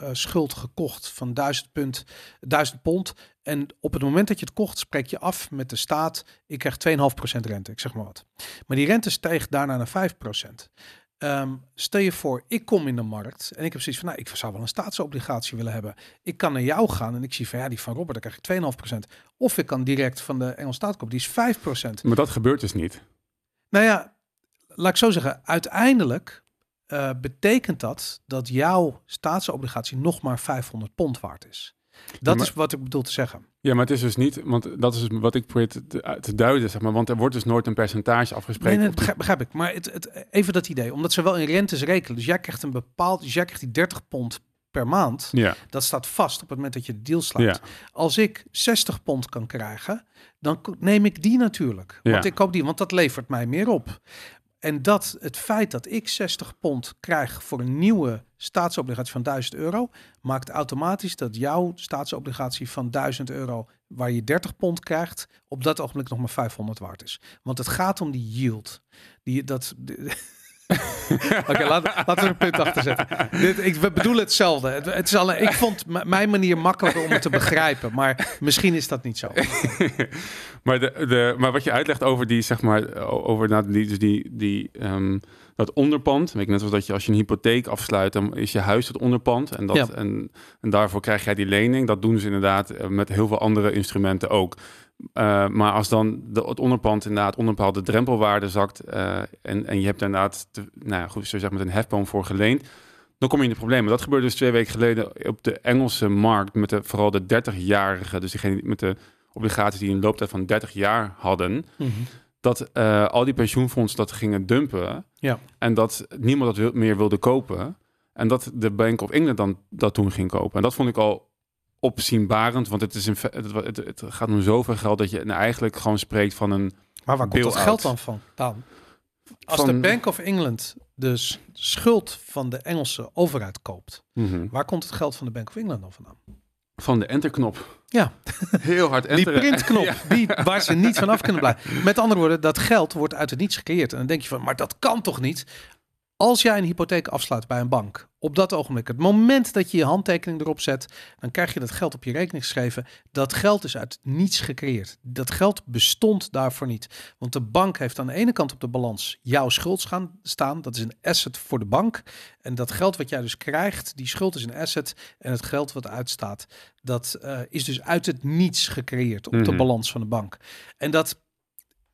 staatsschuld gekocht van 1000, punt, 1000 pond en op het moment dat je het kocht, spreek je af met de staat, ik krijg 2,5% rente, ik zeg maar wat. Maar die rente steeg daarna naar 5%. Ehm, stel je voor, ik kom in de markt en ik heb zoiets van, nou, ik zou wel een staatsobligatie willen hebben. Ik kan naar jou gaan en ik zie van, ja, die van Robert, daar krijg ik 2,5%. Of ik kan direct van de Engelse staat kopen, die is 5%. Maar dat gebeurt dus niet. Nou ja, laat ik zo zeggen. Uiteindelijk eh, betekent dat dat jouw staatsobligatie nog maar 500 pond waard is. Dat maar- is wat ik bedoel te zeggen. Ja, maar het is dus niet, want dat is wat ik probeer te, te, duiden, zeg maar. Want er wordt dus nooit een percentage Nee, afgesproken. nee, begrijp, begrijp ik. Maar het, het, even dat idee. Omdat ze wel in rentes rekenen. Dus jij krijgt een bepaald... Dus jij krijgt die 30 pond per maand. Ja, Dat staat vast op het moment dat je de deal sluit. ja, Als ik 60 pond kan krijgen, dan neem ik die natuurlijk. Want Ja. ik koop die, want dat levert mij meer op. En dat het feit dat ik 60 pond krijg voor een nieuwe staatsobligatie van 1000 euro, maakt automatisch dat jouw staatsobligatie van 1000 euro, waar je 30 pond krijgt, op dat ogenblik nog maar 500 waard is. Want het gaat om die yield. Die, dat, Oké, laat, laten we er een punt achter zetten. Dit, ik we bedoelen hetzelfde. Het, het is alleen, ik vond mijn manier makkelijker om het te begrijpen, maar misschien is dat niet zo. maar, de, de, maar wat je uitlegt over die, zeg maar, over nou, die, dus die, die, ehm, dat onderpand. Weet ik, net zoals dat je als je een hypotheek afsluit, dan is je huis het onderpand. En, dat, Ja. en, en daarvoor krijg jij die lening. Dat doen ze inderdaad eh, met heel veel andere instrumenten ook. Eh, maar als dan de, het onderpand inderdaad onder bepaalde drempelwaarde zakt eh, en, en je hebt inderdaad, te, nou ja, goed, zo zeg maar, een hefboom voor geleend, dan kom je in de problemen. Dat gebeurde dus twee weken geleden op de Engelse markt met de, vooral de 30-jarigen, dus diegene die- met de obligaties die een looptijd van 30 jaar hadden, Mhm. dat eh, al die pensioenfondsen dat gingen dumpen Ja. en dat niemand dat wil- meer wilde kopen en dat de Bank of England dan dat toen ging kopen. En dat vond ik al opzienbarend, want het, is fe- het, het, gaat om zoveel geld dat je nou eigenlijk gewoon spreekt van een Maar waar komt dat geld dan van? Dan? Als de Bank of England de s- schuld van de Engelse overheid koopt, Mhm. waar komt het geld van de Bank of England dan vandaan? van de enterknop. Ja. Heel hard Die enteren. printknop, Ja. die, waar ze niet vanaf kunnen blijven. Met andere woorden, dat geld wordt uit het niets gecreëerd. En dan denk je van, maar dat kan toch niet? Als jij een hypotheek afsluit bij een bank, op dat ogenblik, het moment dat je je handtekening erop zet, dan krijg je dat geld op je rekening geschreven. Dat geld is uit niets gecreëerd. Dat geld bestond daarvoor niet. Want de bank heeft aan de ene kant op de balans jouw schuld gaan staan. Dat is een asset voor de bank. En dat geld wat jij dus krijgt, die schuld is een asset. En het geld wat uitstaat, dat eh, is dus uit het niets gecreëerd op de Mhm. balans van de bank. En dat,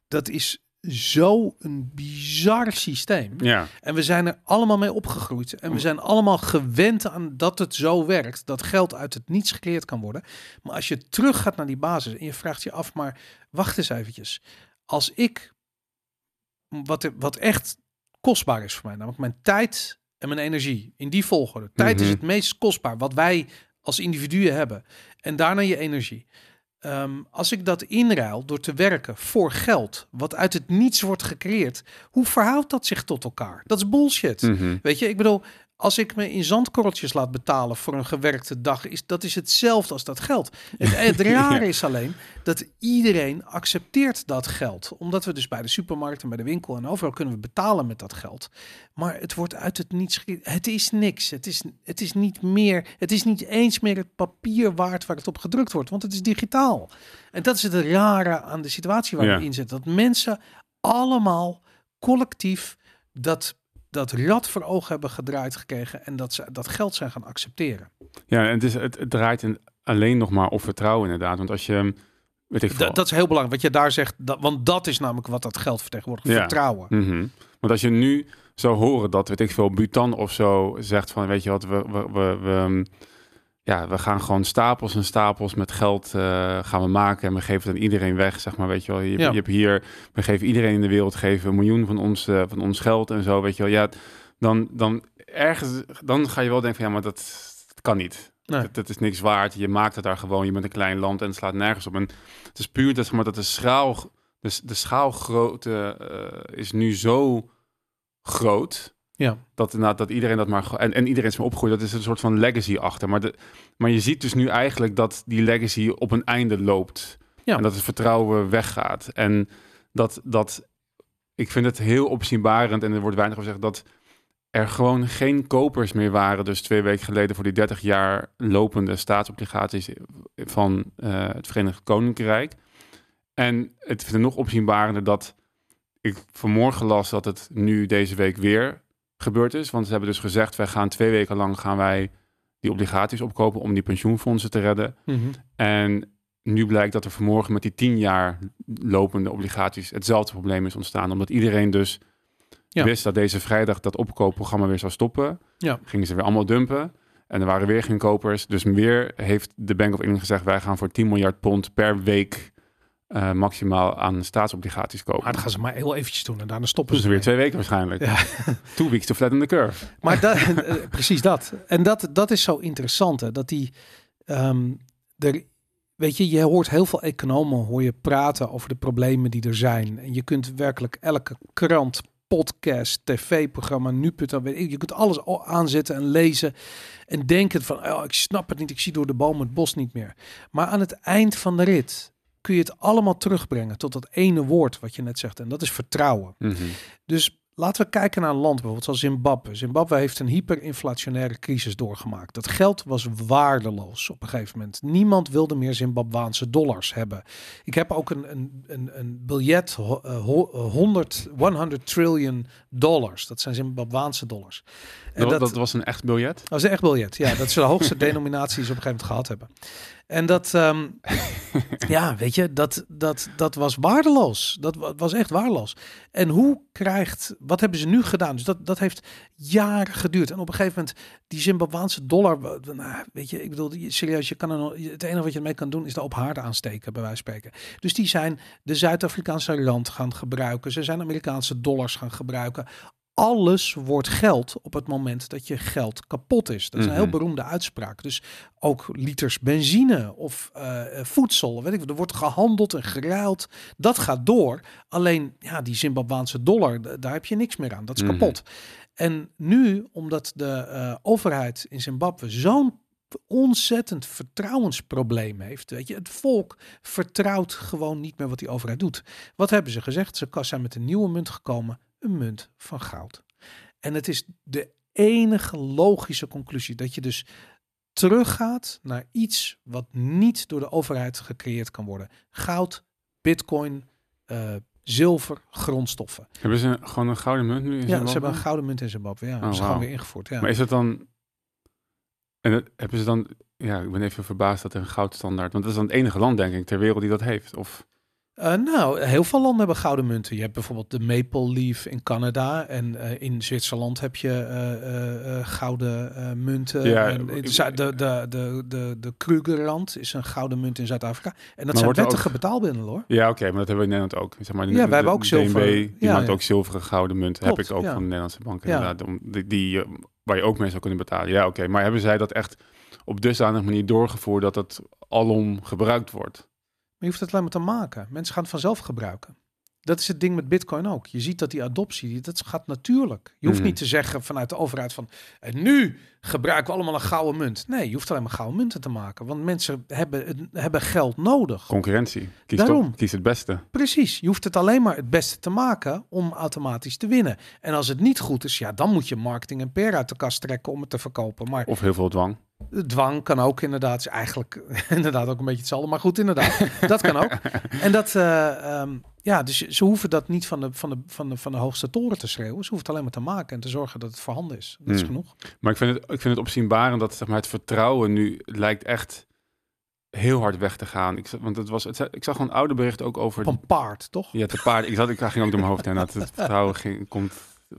dat is zo een bizar systeem. Ja, En we zijn er allemaal mee opgegroeid. En we zijn allemaal gewend aan dat het zo werkt. Dat geld uit het niets gecreëerd kan worden. Maar als je terug gaat naar die basis en je vraagt je af, maar wacht eens eventjes. Als ik, wat, wat echt kostbaar is voor mij, namelijk mijn tijd en mijn energie, in die volgorde. Tijd is Mhm. het meest kostbaar wat wij als individuen hebben. En daarna je energie. Ehm, als ik dat inruil door te werken voor geld, wat uit het niets wordt gecreëerd, hoe verhoudt dat zich tot elkaar? Dat is bullshit. Mhm. Weet je, ik bedoel, als ik me in zandkorreltjes laat betalen voor een gewerkte dag, is dat is hetzelfde als dat geld. Het, het rare is alleen dat iedereen accepteert dat geld, omdat we dus bij de supermarkt en bij de winkel en overal kunnen we betalen met dat geld. Maar het wordt uit het niets. Het is niks. Het is, het is niet meer. Het is niet eens meer het papier waard waar het op gedrukt wordt, want het is digitaal. En dat is het rare aan de situatie waar Ja. we in zitten. Dat mensen allemaal collectief dat, dat rad voor ogen hebben gedraaid gekregen en dat ze dat geld zijn gaan accepteren. ja en het, is, het, het draait in, alleen nog maar op vertrouwen inderdaad. Want als je, weet ik veel... Dat, dat is heel belangrijk wat je daar zegt, dat, want dat is namelijk wat dat geld vertegenwoordigt: Ja. vertrouwen. Mhm. Want als je nu zou horen dat, weet ik veel, Butan of zo zegt van, weet je wat, we, we, we, we, ja, we gaan gewoon stapels en stapels met geld eh, gaan we maken en we geven het aan iedereen weg, zeg maar, weet je wel. Je, Ja. je hebt hier, we geven iedereen in de wereld, geven een miljoen van ons, eh, van ons geld en zo, weet je wel. Ja, dan, dan ergens, dan ga je wel denken van, ja, maar dat, dat kan niet. Nee. Dat, dat is niks waard. Je maakt het daar gewoon. Je bent een klein land en het slaat nergens op. En het is puur dat, zeg maar, dat de schaal, dus de schaalgrootte eh, is nu zo groot. Ja. Dat, inderdaad, dat iedereen dat maar... En, en iedereen is maar opgegroeid. Dat is een soort van legacy achter. Maar, de, maar je ziet dus nu eigenlijk dat die legacy op een einde loopt. Ja. En dat het vertrouwen weggaat. En dat... dat ik vind het heel opzienbarend. En er wordt weinig over gezegd dat er gewoon geen kopers meer waren. Dus twee weken geleden voor die 30 jaar lopende staatsobligaties van eh, het Verenigd Koninkrijk. En het vind nog opzienbarender dat ik vanmorgen las dat het nu deze week weer gebeurd is. Want ze hebben dus gezegd, wij gaan twee weken lang gaan wij die obligaties opkopen om die pensioenfondsen te redden. Mhm. En nu blijkt dat er vanmorgen met die tien jaar lopende obligaties hetzelfde probleem is ontstaan. Omdat iedereen dus Ja. wist dat deze vrijdag dat opkoopprogramma weer zou stoppen. Ja. Gingen ze weer allemaal dumpen. En er waren weer geen kopers. Dus weer heeft de Bank of England gezegd, wij gaan voor 10 miljard pond per week eh, maximaal aan staatsobligaties kopen. Maar dat gaan ze maar heel eventjes doen en daarna stoppen Dus ze weer weer. twee weken waarschijnlijk. Ja. Two weeks to flatten the curve. Maar dat, eh, precies dat. En dat, dat is zo interessant. Hè, dat die, ehm, er, weet je, je hoort heel veel economen hoor je praten over de problemen die er zijn. En je kunt werkelijk elke krant, podcast, tv-programma, nu.nl, je kunt alles al aanzetten en lezen en denken van, oh, ik snap het niet, ik zie door de bomen het bos niet meer. Maar aan het eind van de rit kun je het allemaal terugbrengen tot dat ene woord wat je net zegt. En dat is vertrouwen. Mhm. Dus laten we kijken naar een land bijvoorbeeld zoals Zimbabwe. Zimbabwe heeft een hyperinflationaire crisis doorgemaakt. Dat geld was waardeloos op een gegeven moment. Niemand wilde meer Zimbabwaanse dollars hebben. Ik heb ook een, een, een, een biljet, ho- eh, ho- eh, 100, 100 trillion dollars. Dat zijn Zimbabwaanse dollars. En Dat, dat was een echt biljet? dat is een echt biljet. Ja, dat is de hoogste denominatie die ze op een gegeven moment gehad hebben. En dat, ehm, ja, weet je, dat, dat, dat was waardeloos. Dat wa- was echt waardeloos. En hoe krijgt, wat hebben ze nu gedaan? Dus dat, dat heeft jaren geduurd. En op een gegeven moment, die Zimbabwaanse dollar, nou, weet je, ik bedoel, die- serieus, je kan er het enige wat je ermee kan doen is de op haarden aansteken, bij wijze van spreken. Dus die zijn de Zuid-Afrikaanse rand gaan gebruiken. Ze zijn Amerikaanse dollars gaan gebruiken alles wordt geld op het moment dat je geld kapot is. Dat is een heel Mhm. beroemde uitspraak. Dus ook liters benzine of eh, voedsel, weet ik er wordt gehandeld en geruild. Dat gaat door. Alleen, ja, die Zimbabwaanse dollar, daar heb je niks meer aan. Dat is Mhm. kapot. En nu, omdat de eh, overheid in Zimbabwe zo'n ontzettend vertrouwensprobleem heeft. Weet je, het volk vertrouwt gewoon niet meer wat die overheid doet. Wat hebben ze gezegd? Ze zijn met een nieuwe munt gekomen, een munt van goud. En het is de enige logische conclusie dat je dus teruggaat naar iets wat niet door de overheid gecreëerd kan worden. Goud, bitcoin, eh, zilver, grondstoffen. Hebben ze gewoon een gouden munt nu in Ja, Zimbabwe? ze hebben een gouden munt in Zimbabwe. Ja, Oh, dat wauw. gewoon weer ingevoerd. Ja. Maar is het dan... En hebben ze dan... Ja, ik ben even verbaasd dat er een goudstandaard... Want dat is dan het enige land, denk ik, ter wereld die dat heeft. Of... Eh, nou, heel veel landen hebben gouden munten. Je hebt bijvoorbeeld de Maple Leaf in Canada. En eh, in Zwitserland heb je eh, gouden munten. Ja, en in de, de, de, de, de Krugerrand is een gouden munt in Zuid-Afrika. En dat Maar zijn wettige ook- betaalmiddelen hoor. Ja, oké, maar dat hebben we in Nederland ook. Zeg maar, de- Ja, wij hebben ook zilver. DNB, die Ja, maakt ja. ook zilveren gouden munt. Klopt, heb ik ook ja. van de Nederlandse bank Ja. inderdaad. Om, die, die, waar je ook mee zou kunnen betalen. Ja, oké. Maar hebben zij dat echt op dusdanig manier doorgevoerd dat het alom gebruikt wordt? Maar je hoeft het alleen maar te maken. Mensen gaan het vanzelf gebruiken. Dat is het ding met Bitcoin ook. Je ziet dat die adoptie, dat gaat natuurlijk. Je hoeft Mhm. niet te zeggen vanuit de overheid van... En nu gebruiken we allemaal een gouden munt. Nee, je hoeft alleen maar gouden munten te maken. Want mensen hebben, hebben geld nodig. Concurrentie. Kies, Daarom. kies het beste. Precies. Je hoeft het alleen maar het beste te maken om automatisch te winnen. En als het niet goed is, ja, dan moet je marketing en PR uit de kast trekken om het te verkopen. Maar Of heel veel dwang. Dwang kan ook inderdaad, is eigenlijk inderdaad ook een beetje hetzelfde. Maar goed, inderdaad, dat kan ook. En dat, eh, ehm, ja, dus ze hoeven dat niet van de, van, de, van, de, van de hoogste toren te schreeuwen. Ze hoeven het alleen maar te maken en te zorgen dat het voorhanden is. Dat is Hmm. genoeg. Maar ik vind het, ik vind het opzienbarend dat zeg maar, het vertrouwen nu lijkt echt heel hard weg te gaan. Ik, want het was, het, ik zag gewoon oude berichten ook over... Op een paard, toch? Ja, te paard. Ik, zat, ik ging ook door mijn hoofd heen. Dat het vertrouwen ging, komt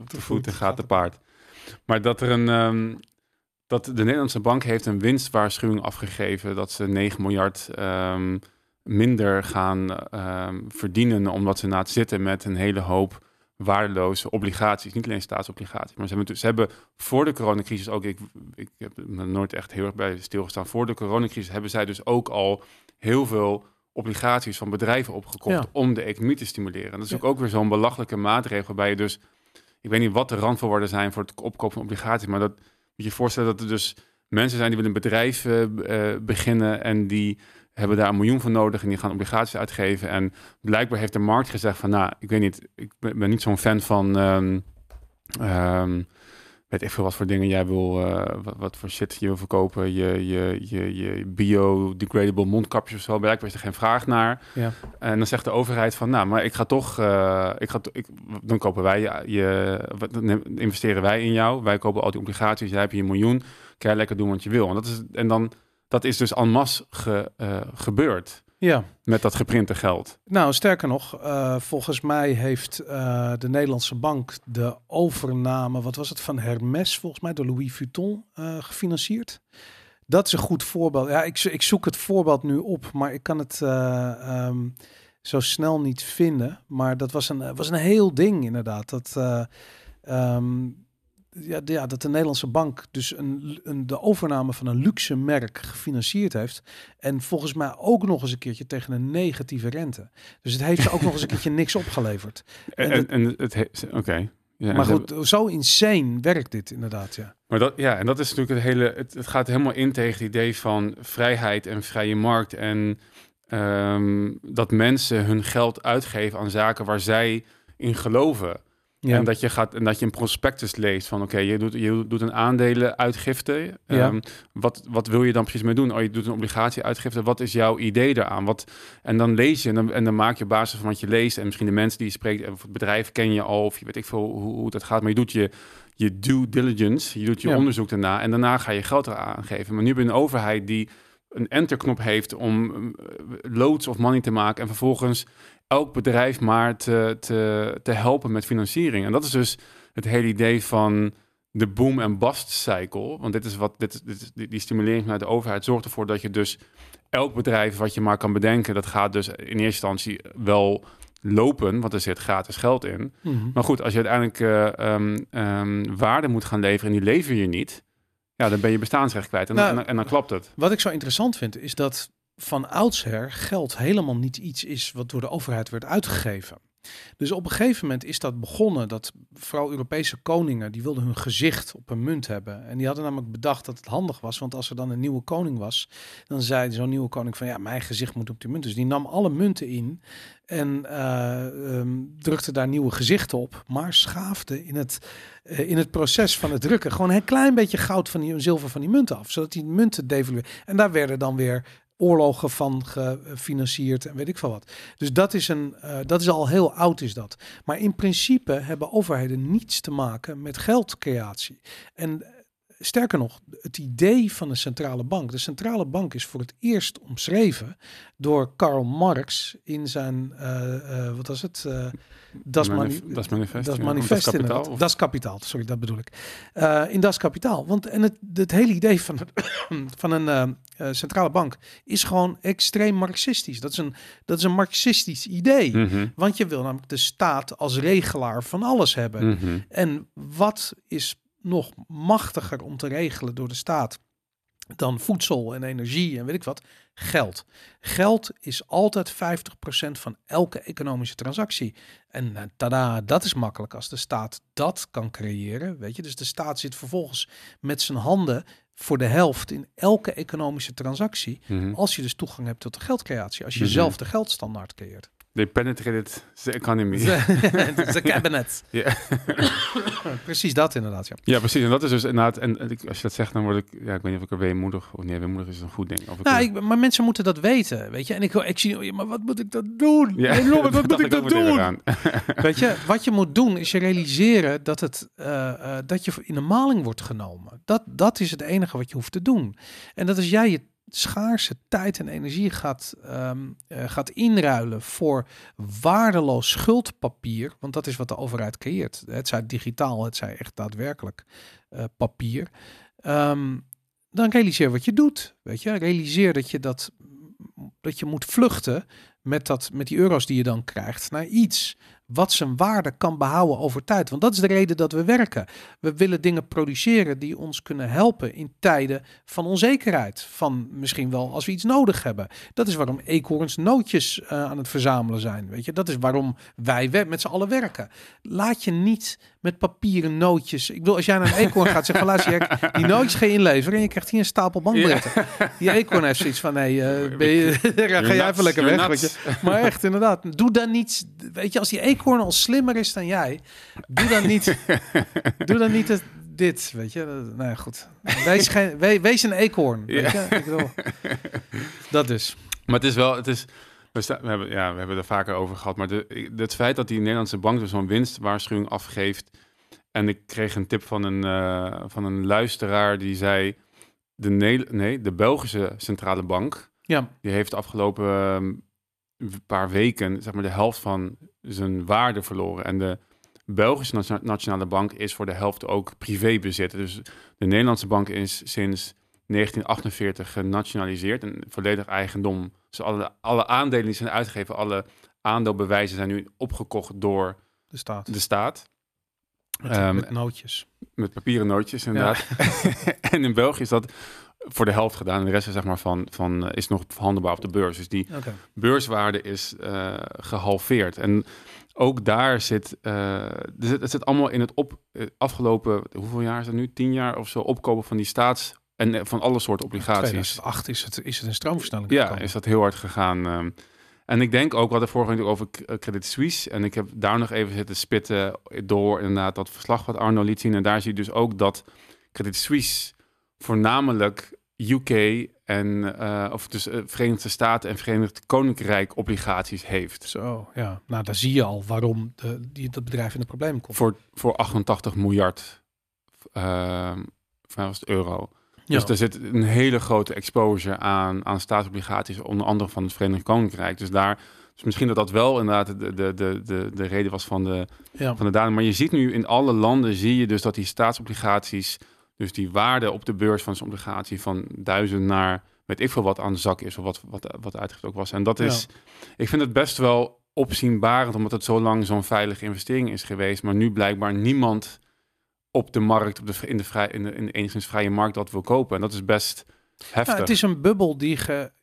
te voet en gaat te paard. Maar dat er een... ehm, dat de Nederlandse bank heeft een winstwaarschuwing afgegeven... dat ze 9 miljard ehm, minder gaan ehm, verdienen... omdat ze na het zitten met een hele hoop waardeloze obligaties. Niet alleen staatsobligaties, maar ze hebben, ze hebben voor de coronacrisis ook... Ik, ik heb me nooit echt heel erg bij stilgestaan. Voor de coronacrisis hebben zij dus ook al heel veel obligaties van bedrijven opgekocht Ja. om de economie te stimuleren. En dat is Ja. ook, ook weer zo'n belachelijke maatregel waarbij je dus, ik weet niet wat de randvoorwaarden zijn voor het opkopen van obligaties, maar dat je je voorstellen dat er dus mensen zijn die willen een bedrijf eh, beginnen en die hebben daar een miljoen voor nodig en die gaan obligaties uitgeven. En blijkbaar heeft de markt gezegd van, nou, ik weet niet, ik ben, ben niet zo'n fan van, ehm, ehm, weet ik veel wat voor dingen jij wil, eh, wat, wat voor shit je wil verkopen, je, je, je, je biodegradable mondkapjes of zo, blijkbaar is er geen vraag naar. Ja. En dan zegt de overheid van, nou, maar ik ga toch, eh, ik ga, ik, dan kopen wij je, je, dan investeren wij in jou, wij kopen al die obligaties, jij hebt je miljoen, kan je lekker doen wat je wil. En dat is, en dan, dat is dus en masse ge, eh, gebeurd Ja. met dat geprinte geld. Nou, sterker nog, eh, volgens mij heeft eh, de Nederlandse bank de overname, wat was het, van Hermes, volgens mij door Louis Vuitton eh, gefinancierd. Dat is een goed voorbeeld. Ja, ik, ik zoek het voorbeeld nu op, maar ik kan het. eh, ehm, zo snel niet vinden. Maar dat was een, was een heel ding inderdaad. Dat, eh, ehm, ja, ja, dat de Nederlandse bank dus een, een, de overname van een luxe merk gefinancierd heeft. En volgens mij ook nog eens een keertje tegen een negatieve rente. Dus het heeft ze ook nog eens een keertje niks opgeleverd. En En, en, het, he- oké. Ja, maar goed, zo insane werkt dit inderdaad, ja. Maar dat, ja, en dat is natuurlijk het hele. Het, het gaat helemaal in tegen het idee van vrijheid en vrije markt. En ehm, dat mensen hun geld uitgeven aan zaken waar zij in geloven. Ja. En dat je gaat en dat je een prospectus leest van oké, je, doet, je doet een aandelenuitgifte. Ja. Ehm, wat, wat wil je dan precies mee doen? Oh, je doet een obligatieuitgifte. Wat is jouw idee daaraan? Wat, en dan lees je en dan, en dan maak je op basis van wat je leest. En misschien de mensen die je spreekt, of het bedrijf ken je al, of je weet ik veel hoe, hoe dat gaat. Maar je doet je, je due diligence, je doet je Ja. onderzoek daarna. En daarna ga je geld eraan geven. Maar nu heb je een overheid die een enterknop heeft om eh, loads of money te maken. En vervolgens elk bedrijf maar te, te, te helpen met financiering. En dat is dus het hele idee van de boom en bust cycle. Want dit is wat dit, dit, die, stimulering vanuit de overheid zorgt ervoor dat je dus elk bedrijf wat je maar kan bedenken, dat gaat dus in eerste instantie wel lopen, want er zit gratis geld in. Mhm. Maar goed, als je uiteindelijk eh, ehm, ehm, waarde moet gaan leveren en die lever je niet, ja, dan ben je bestaansrecht kwijt en, Nou, en, dan- en dan klapt het. Wat ik zo interessant vind, is dat van oudsher geld helemaal niet iets is wat door de overheid werd uitgegeven. Dus op een gegeven moment is dat begonnen dat vooral Europese koningen, die wilden hun gezicht op een munt hebben. En die hadden namelijk bedacht dat het handig was, want als er dan een nieuwe koning was, dan zei zo'n nieuwe koning van ja, mijn gezicht moet op die munt. Dus die nam alle munten in en eh, ehm, drukte daar nieuwe gezichten op, maar schaafde in het, eh, in het proces van het drukken gewoon een klein beetje goud van die zilver van die munten af, zodat die munten devalueerden. En daar werden dan weer oorlogen van gefinancierd en weet ik veel wat. Dus dat is, een, eh, dat is al heel oud is dat. Maar in principe hebben overheden niets te maken met geldcreatie. En sterker nog, het idee van de centrale bank. De centrale bank is voor het eerst omschreven door Karl Marx in zijn, eh, eh, wat was het? Eh das, Manif- Das Manifest, Das ja. Manifest, Das Kapitaal, Das sorry, dat bedoel ik. In Das Kapitaal. Want en het, het hele idee van, van een centrale bank is gewoon extreem marxistisch. Dat is een, dat is een marxistisch idee. Mhm, Want je wil namelijk de staat als regelaar van alles hebben. mhm. En wat is nog machtiger om te regelen door de staat dan voedsel en energie en weet ik wat? Geld. Geld is altijd 50% van elke economische transactie. En eh, tada, dat is makkelijk als de staat dat kan creëren. Weet je, dus de staat zit vervolgens met zijn handen voor de helft in elke economische transactie. mhm. Als je dus toegang hebt tot de geldcreatie. Als je Mhm. zelf de geldstandaard creëert. They penetrated the economy. De cabinet. Ja. Precies dat inderdaad, ja. Ja, precies. En dat is dus inderdaad, en en als je dat zegt, dan word ik, ja, ik weet niet of ik er weemoedig, of nee, weemoedig is een goed ding. Of ik, Nou, ik, maar mensen moeten dat weten, weet je. En ik, ik zie, ja, maar wat moet ik dan doen? ja, Hey, Robert, wat moet ik meteen doen? Weet je, wat je moet doen is je realiseren dat, het, eh, eh, dat je in de maling wordt genomen. Dat, dat is het enige wat je hoeft te doen. En dat als jij je schaarse tijd en energie gaat, ehm, eh, gaat inruilen voor waardeloos schuldpapier, want dat is wat de overheid creëert. Het zij digitaal, het zij echt daadwerkelijk eh, papier. Ehm, dan realiseer wat je doet. Weet je, realiseer dat je dat, dat je moet vluchten met, dat, met die euro's die je dan krijgt naar iets wat zijn waarde kan behouden over tijd. Want dat is de reden dat we werken. We willen dingen produceren die ons kunnen helpen in tijden van onzekerheid. Van misschien wel als we iets nodig hebben. Dat is waarom eekhoorns nootjes eh, aan het verzamelen zijn. Weet je, dat is waarom wij met z'n allen werken. Laat je niet met papieren nootjes. Ik bedoel, als jij naar een eekhoorn gaat zeggen luister, Jack, die nootjes ga je inleveren en je krijgt hier een stapel bankbiljetten. Die eekhoorn heeft zoiets van nee, eh, ben je, ga jij even lekker weg. Weet je. Maar echt, inderdaad. Doe dan niet. Weet je, als die eekhoorn al slimmer is dan jij, doe dan niet. doe dan niet het, dit. Weet je, nou ja, goed. Wees, geen, we- wees een eekhoorn. Weet je? Ik bedoel, dat dus. Maar het is wel, het is, we, sta- we, hebben, ja, we hebben er vaker over gehad, maar de, het feit dat die Nederlandse bank dus zo'n winstwaarschuwing afgeeft. En ik kreeg een tip van een, eh, van een luisteraar die zei, de, Ne- nee, de Belgische Centrale Bank, Ja, die heeft de afgelopen ehm, paar weken zeg maar de helft van zijn waarde verloren. En de Belgische Nation- Nationale Bank is voor de helft ook privébezit. Dus de Nederlandse bank is sinds 1948 genationaliseerd en volledig eigendom. Dus alle, alle aandelen die zijn uitgegeven, alle aandeelbewijzen zijn nu opgekocht door De staat. de staat. Met, Ehm, met nootjes. Met papieren nootjes, inderdaad. en in België is dat voor de helft gedaan. En de rest is, zeg maar, van, van, eh, is nog verhandelbaar op de beurs. Dus die beurswaarde is eh, gehalveerd. En ook daar zit, eh, dus het, het zit allemaal in het op, afgelopen, hoeveel jaar is het nu? Tien jaar of zo, opkopen van die staats- en van alle soorten obligaties. 2008 is het, is het een stroomversnelling Ja, gekomen. is dat heel hard gegaan. ehm. en ik denk ook, we hadden vorige week over Credit Suisse. En ik heb daar nog even zitten spitten door inderdaad dat verslag wat Arno liet zien. En daar zie je dus ook dat Credit Suisse voornamelijk UK en eh, of dus eh, Verenigde Staten en Verenigd Koninkrijk obligaties heeft. Zo, ja. Nou, daar zie je al waarom de, die, dat bedrijf in de problemen komt. Voor, voor 88 miljard was het euro. Ja. Dus er zit een hele grote exposure aan, aan staatsobligaties, onder andere van het Verenigd Koninkrijk. Dus daar, dus misschien dat dat wel inderdaad de, de, de, de, de reden was van de, ja. van de daling. Maar je ziet nu in alle landen, zie je dus dat die staatsobligaties, dus die waarde op de beurs van zo'n obligatie van duizend naar weet ik veel wat aan de zak is, of wat, wat, wat ook was. En dat is, ik vind het best wel opzienbarend, omdat het zo lang zo'n veilige investering is geweest. Maar nu blijkbaar niemand op de markt, op de, in, de vrij, in, de, in de enigszins vrije markt dat wil kopen. En dat is best heftig. Ja, het is een bubbel die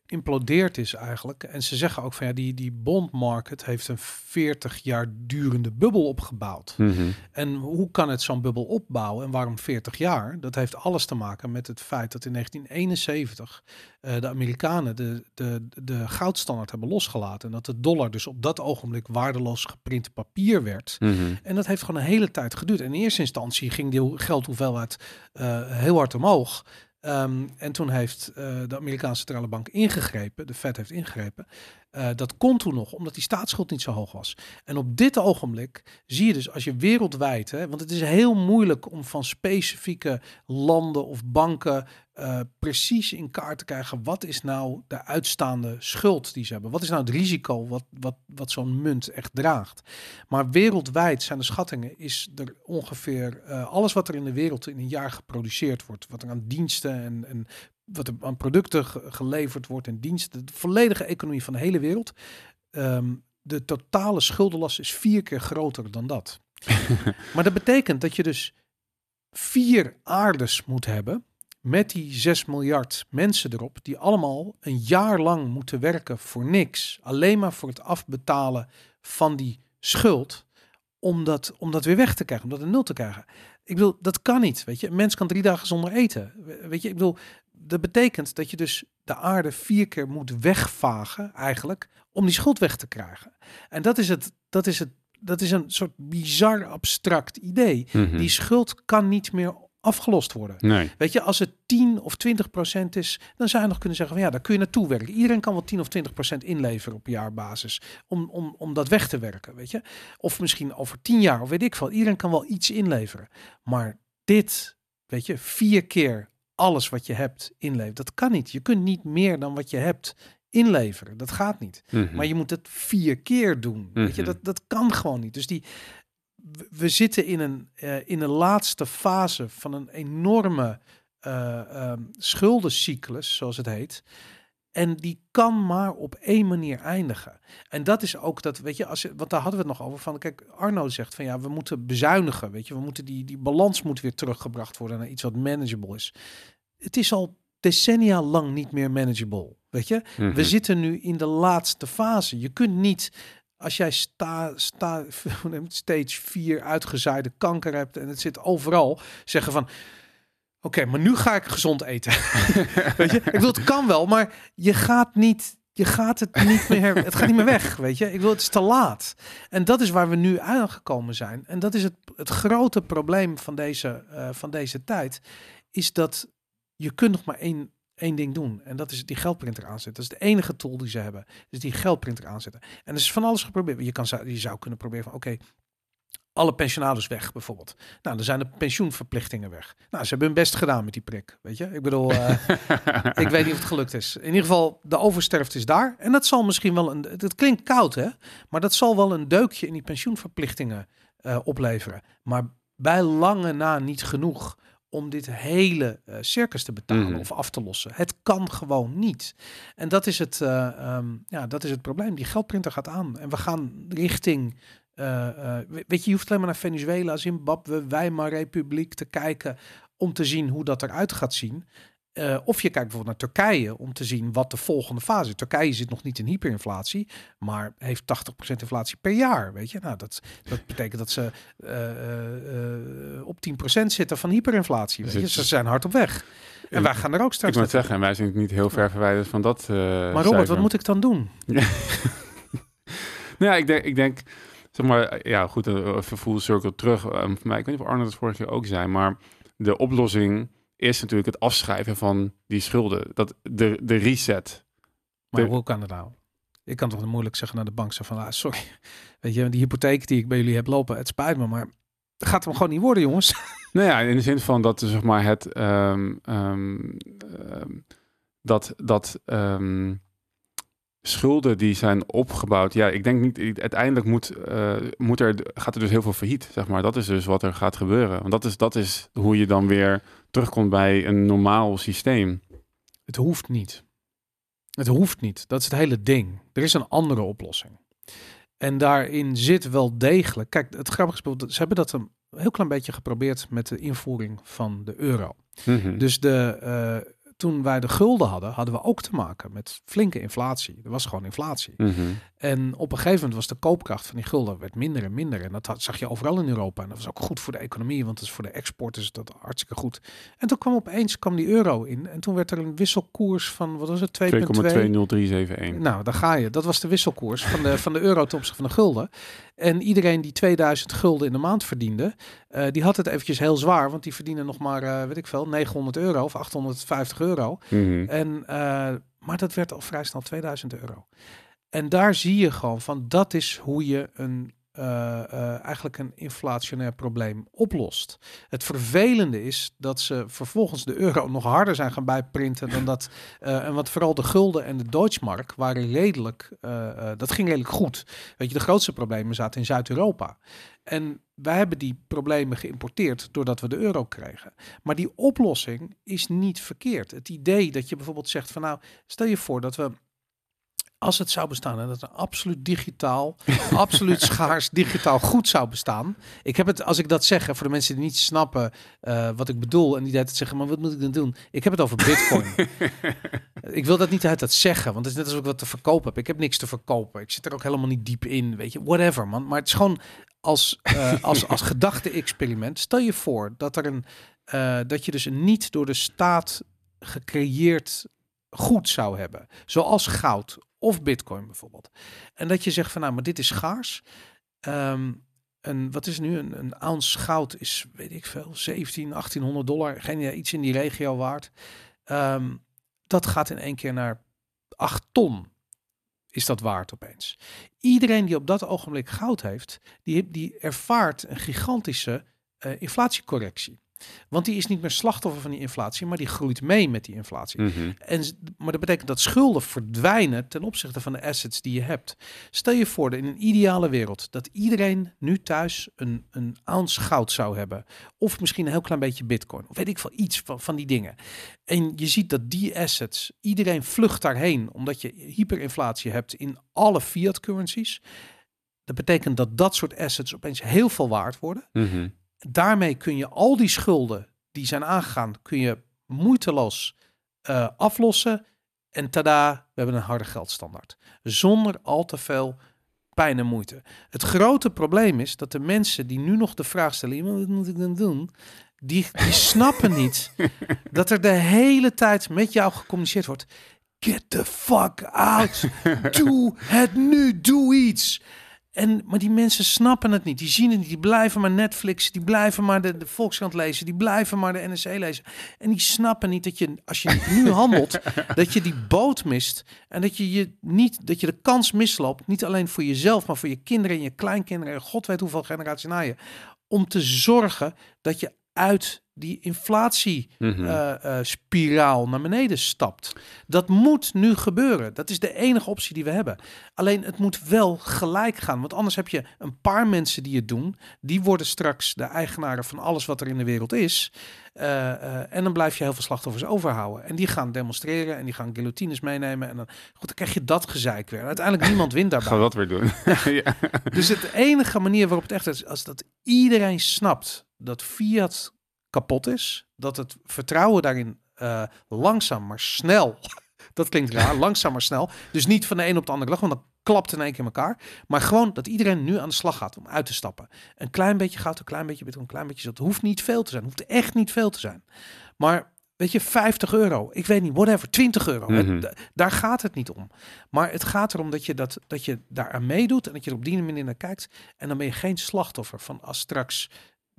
geïmplodeerd is eigenlijk. En ze zeggen ook van ja, die, die bond market heeft een 40 jaar durende bubbel opgebouwd. Mhm. En hoe kan het zo'n bubbel opbouwen en waarom 40 jaar? Dat heeft alles te maken met het feit dat in 1971 eh, de Amerikanen de, de, de goudstandaard hebben losgelaten. En dat de dollar dus op dat ogenblik waardeloos geprint papier werd. Mhm. En dat heeft gewoon een hele tijd geduurd. En in eerste instantie ging die geldhoeveelheid eh, heel hard omhoog. Ehm, en toen heeft eh, de Amerikaanse centrale bank ingegrepen, de Fed heeft ingegrepen. Eh, dat kon toen nog, omdat die staatsschuld niet zo hoog was. En op dit ogenblik zie je dus als je wereldwijd, hè, want het is heel moeilijk om van specifieke landen of banken eh, precies in kaart te krijgen wat is nou de uitstaande schuld die ze hebben. Wat is nou het risico wat, wat, wat zo'n munt echt draagt. Maar wereldwijd zijn de schattingen, is er ongeveer eh, alles wat er in de wereld in een jaar geproduceerd wordt, wat er aan diensten en, en wat er aan producten ge- geleverd wordt en diensten, de volledige economie van de hele wereld. ehm, de totale schuldenlast is vier keer groter dan dat. maar dat betekent dat je dus vier aardes moet hebben met die 6 miljard mensen erop, die allemaal een jaar lang moeten werken voor niks. Alleen maar voor het afbetalen van die schuld. Om dat, om dat weer weg te krijgen, om dat een nul te krijgen. Ik bedoel, dat kan niet. Weet je, een mens kan drie dagen zonder eten. We- Weet je, ik bedoel, dat betekent dat je dus de aarde vier keer moet wegvagen, eigenlijk, om die schuld weg te krijgen. En dat is het, dat is het, dat is een soort bizar abstract idee. Mhm. Die schuld kan niet meer afgelost worden. Nee. Weet je, als het 10 of 20 procent is, dan zou je nog kunnen zeggen van ja, daar kun je naartoe werken. Iedereen kan wel 10 of 20 procent inleveren op jaarbasis om, om, om dat weg te werken, weet je. Of misschien over 10 jaar, of weet ik veel. Iedereen kan wel iets inleveren. Maar dit, weet je, vier keer alles wat je hebt inleveren, dat kan niet. Je kunt niet meer dan wat je hebt inleveren. Dat gaat niet. Mhm. Maar je moet het vier keer doen. Weet je, Mhm. dat, dat kan gewoon niet. Dus die, we- zitten in een, eh, in de laatste fase van een enorme ehm, schuldencyclus, zoals het heet. En die kan maar op één manier eindigen. En dat is ook dat, weet je, als want daar hadden we het nog over van. Kijk, Arno zegt van ja, we moeten bezuinigen. Weet je, we moeten die, die balans moet weer teruggebracht worden naar iets wat manageable is. Het is al decennia lang niet meer manageable. Weet je, Mhm. we zitten nu in de laatste fase. Je kunt niet, als jij sta, stage 4 uitgezaaide kanker hebt en het zit overal, zeggen van. Oké, maar nu ga ik gezond eten. weet je, ik bedoel, het kan wel, maar je gaat niet, je gaat het niet meer, het gaat niet meer weg, weet je. Ik wil, het is te laat. En dat is waar we nu aangekomen zijn. En dat is het, het grote probleem van deze, eh, van deze tijd, is dat je kunt nog maar één, één ding doen. En dat is die geldprinter aanzetten. Dat is de enige tool die ze hebben. Dus die geldprinter aanzetten. En er is van alles geprobeerd. Je, kan, je zou kunnen proberen van, oké, alle pensionados weg bijvoorbeeld. Nou, dan zijn de pensioenverplichtingen weg. Nou, ze hebben hun best gedaan met die prik, weet je. Ik bedoel, eh, ik weet niet of het gelukt is. In ieder geval, de oversterfte is daar. En dat zal misschien wel een, het klinkt koud hè, maar dat zal wel een deukje in die pensioenverplichtingen eh, opleveren. Maar bij lange na niet genoeg om dit hele uh, circus te betalen Mhm. of af te lossen. Het kan gewoon niet. En dat is het, eh, ehm, ja, dat is het probleem. Die geldprinter gaat aan en we gaan richting. eh, eh, we- weet je, je hoeft alleen maar naar Venezuela, Zimbabwe, Weimar Republiek te kijken om te zien hoe dat eruit gaat zien. Eh, of je kijkt bijvoorbeeld naar Turkije om te zien wat de volgende fase is. Turkije zit nog niet in hyperinflatie, maar heeft 80% inflatie per jaar. Weet je, nou, dat, dat betekent dat ze eh, eh, op 10% zitten van hyperinflatie. Weet Dus je? Ze zijn hard op weg. En wij gaan er ook Ik straks moet naartoe. zeggen, wij zijn niet heel ver verwijderd van dat. Maar Robert, wat moet ik dan doen? Nou ja, ik denk, ik denk, zeg maar, ja, goed, full circle terug. voor mij, ik weet niet of Arnold het vorige keer ook zei, maar de oplossing is natuurlijk het afschrijven van die schulden. Dat de, de reset. Maar De- hoe kan dat nou? Ik kan toch moeilijk zeggen naar de bank zeggen van, ah, sorry, weet je, die hypotheek die ik bij jullie heb lopen, het spijt me, maar het gaat hem gewoon niet worden, jongens. Nou ja, in de zin van dat zeg maar het ehm, ehm, ehm, dat dat schulden die zijn opgebouwd. Ja, ik denk niet. Uiteindelijk moet, eh, moet er gaat er dus heel veel failliet. Zeg maar, dat is dus wat er gaat gebeuren. Want dat is dat is hoe je dan weer terugkomt bij een normaal systeem. Het hoeft niet. Het hoeft niet. Dat is het hele ding. Er is een andere oplossing. En daarin zit wel degelijk. Kijk, het grappige is, bijvoorbeeld, ze hebben dat een heel klein beetje geprobeerd met de invoering van de euro. Mhm. Dus de, eh, toen wij de gulden hadden, hadden we ook te maken met flinke inflatie. Er was gewoon inflatie. Mhm. En op een gegeven moment was de koopkracht van die gulden werd minder en minder. En dat had, zag je overal in Europa. En dat was ook goed voor de economie, want het is voor de export is dat hartstikke goed. En toen kwam opeens kwam die euro in. En toen werd er een wisselkoers van, wat was het, 2,2? 2,20371. Nou, daar ga je. Dat was de wisselkoers van de, van de euro ten opzichte van de gulden. En iedereen die 2000 gulden in de maand verdiende, eh, die had het eventjes heel zwaar. Want die verdienen nog maar, eh, weet ik veel, 900 euro of 850 euro. Mhm. En, eh, maar dat werd al vrij snel 2000 euro. En daar zie je gewoon van, dat is hoe je een, eh, eh, eigenlijk een inflationair probleem oplost. Het vervelende is dat ze vervolgens de euro nog harder zijn gaan bijprinten dan dat. eh, en wat vooral de gulden en de Deutschmark waren redelijk, dat ging redelijk goed. Weet je, de grootste problemen zaten in Zuid-Europa. En wij hebben die problemen geïmporteerd doordat we de euro kregen. Maar die oplossing is niet verkeerd. Het idee dat je bijvoorbeeld zegt van nou, stel je voor dat we als het zou bestaan en dat er absoluut digitaal, absoluut schaars digitaal goed zou bestaan. Ik heb het, als ik dat zeg, voor de mensen die niet snappen eh, wat ik bedoel en die dat zeggen, maar wat moet ik dan doen? Ik heb het over bitcoin. ik wil dat niet uit dat zeggen, want het is net alsof ik wat te verkopen heb. Ik heb niks te verkopen. Ik zit er ook helemaal niet diep in, weet je. Whatever, man. Maar het is gewoon als, eh, als, als gedachte-experiment. Stel je voor dat er een, eh, dat je dus een niet door de staat gecreëerd goed zou hebben. Zoals goud of bitcoin bijvoorbeeld. En dat je zegt van nou, maar dit is schaars. Ehm, een, wat is nu? Een, een ounce goud is, weet ik veel, 17, 1800 dollar. Geen iets in die regio waard. Ehm, dat gaat in één keer naar 8 ton. Is dat waard opeens? Iedereen die op dat ogenblik goud heeft, die, die ervaart een gigantische eh, inflatiecorrectie. Want die is niet meer slachtoffer van die inflatie, maar die groeit mee met die inflatie. Mhm. En, maar dat betekent dat schulden verdwijnen ten opzichte van de assets die je hebt. Stel je voor dat in een ideale wereld dat iedereen nu thuis een, een ounce goud zou hebben. Of misschien een heel klein beetje bitcoin. Of weet ik veel, iets van, van die dingen. En je ziet dat die assets, iedereen vlucht daarheen omdat je hyperinflatie hebt in alle fiat currencies. Dat betekent dat dat soort assets opeens heel veel waard worden Mhm. Daarmee kun je al die schulden die zijn aangegaan, kun je moeiteloos eh, aflossen. En tada, we hebben een harde geldstandaard. Zonder al te veel pijn en moeite. Het grote probleem is dat de mensen die nu nog de vraag stellen, "Ja, wat moet ik dan doen? Die, die snappen niet dat er de hele tijd met jou gecommuniceerd wordt. Get the fuck out. Doe het nu. Doe iets. En, maar die mensen snappen het niet. Die zien het niet. Die blijven maar Netflix. Die blijven maar de, de Volkskrant lezen. Die blijven maar de NRC lezen. En die snappen niet dat je, als je nu handelt, dat je die boot mist. En dat je, je niet, dat je de kans misloopt. Niet alleen voor jezelf, maar voor je kinderen en je kleinkinderen. En god weet hoeveel generaties na je. Om te zorgen dat je uit die inflatie Mhm. eh, eh, spiraal naar beneden stapt. Dat moet nu gebeuren. Dat is de enige optie die we hebben. Alleen het moet wel gelijk gaan. Want anders heb je een paar mensen die het doen. Die worden straks de eigenaren van alles wat er in de wereld is. Eh, en dan blijf je heel veel slachtoffers overhouden. En die gaan demonstreren en die gaan guillotines meenemen. En dan, goed, dan krijg je dat gezeik weer. En uiteindelijk niemand wint daarbij. Gaan we dat weer doen? ja. Dus het enige manier waarop het echt is, als dat iedereen snapt dat fiat kapot is, dat het vertrouwen daarin eh, langzaam maar snel, dat klinkt raar, langzaam maar snel, dus niet van de een op de andere dag, want dan klapt in één keer in elkaar, maar gewoon dat iedereen nu aan de slag gaat om uit te stappen. Een klein beetje goud, een klein beetje bitcoin, een klein beetje dat hoeft niet veel te zijn, hoeft echt niet veel te zijn. Maar weet je, 50 euro, ik weet niet, whatever, 20 euro, het- Mhm. da- daar gaat het niet om. Maar het gaat erom dat je, dat, dat je daar aan meedoet en dat je er op die manier naar kijkt. En dan ben je geen slachtoffer van als straks,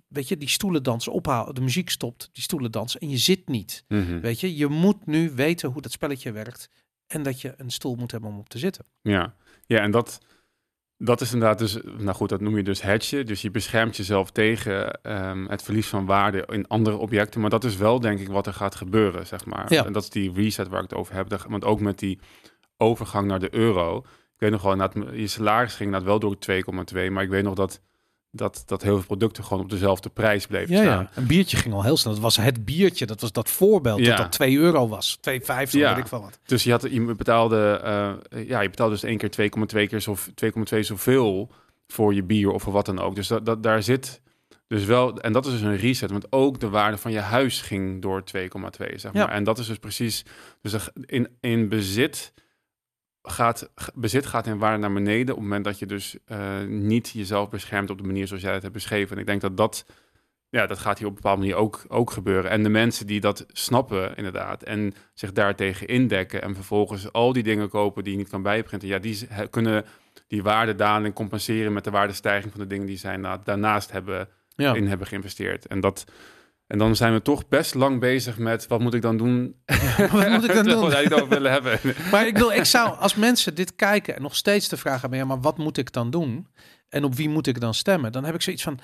weet je, die stoelendans ophouden, de muziek stopt, die stoelendans en je zit niet. Mhm. Weet je, je moet nu weten hoe dat spelletje werkt en dat je een stoel moet hebben om op te zitten. Ja, ja en dat, dat is inderdaad dus, nou goed, dat noem je dus hedgen. Dus je beschermt jezelf tegen ehm, het verlies van waarde in andere objecten. Maar dat is wel, denk ik, wat er gaat gebeuren, zeg maar. Ja. En dat is die reset waar ik het over heb. Dat- Want ook met die overgang naar de euro. Ik weet nog wel, je salaris ging inderdaad wel door 2,2. Maar ik weet nog dat, dat, dat heel veel producten gewoon op dezelfde prijs bleven Ja, staan. ja, een biertje ging al heel snel. Dat was het biertje, dat was dat voorbeeld Ja. dat dat 2 euro was. 2,50, Ja. weet ik van wat. Dus je, had, je betaalde, eh, ja, je betaalde dus één keer 2,2 keer zo, 2,2 zoveel voor je bier of voor wat dan ook. Dus dat, dat, daar zit dus wel, en dat is dus een reset, want ook de waarde van je huis ging door 2,2, zeg maar. En dat is dus precies, dus in, in bezit gaat, bezit gaat in waarde naar beneden op het moment dat je dus eh, niet jezelf beschermt op de manier zoals jij het hebt beschreven. En ik denk dat dat, ja, dat gaat hier op een bepaalde manier ook, ook gebeuren. En de mensen die dat snappen, inderdaad, en zich daartegen indekken en vervolgens al die dingen kopen die je niet kan bijprinten, ja, die kunnen die waardedaling compenseren met de waardestijging van de dingen die zij na- daarnaast hebben, Ja. in hebben geïnvesteerd. En dat... En dan zijn we toch best lang bezig met wat moet ik dan doen? wat moet ik dan doen? Wat over willen hebben. Maar ik bedoel, ik zou als mensen dit kijken en nog steeds de vraag hebben, ja, maar wat moet ik dan doen? En op wie moet ik dan stemmen? Dan heb ik zoiets van,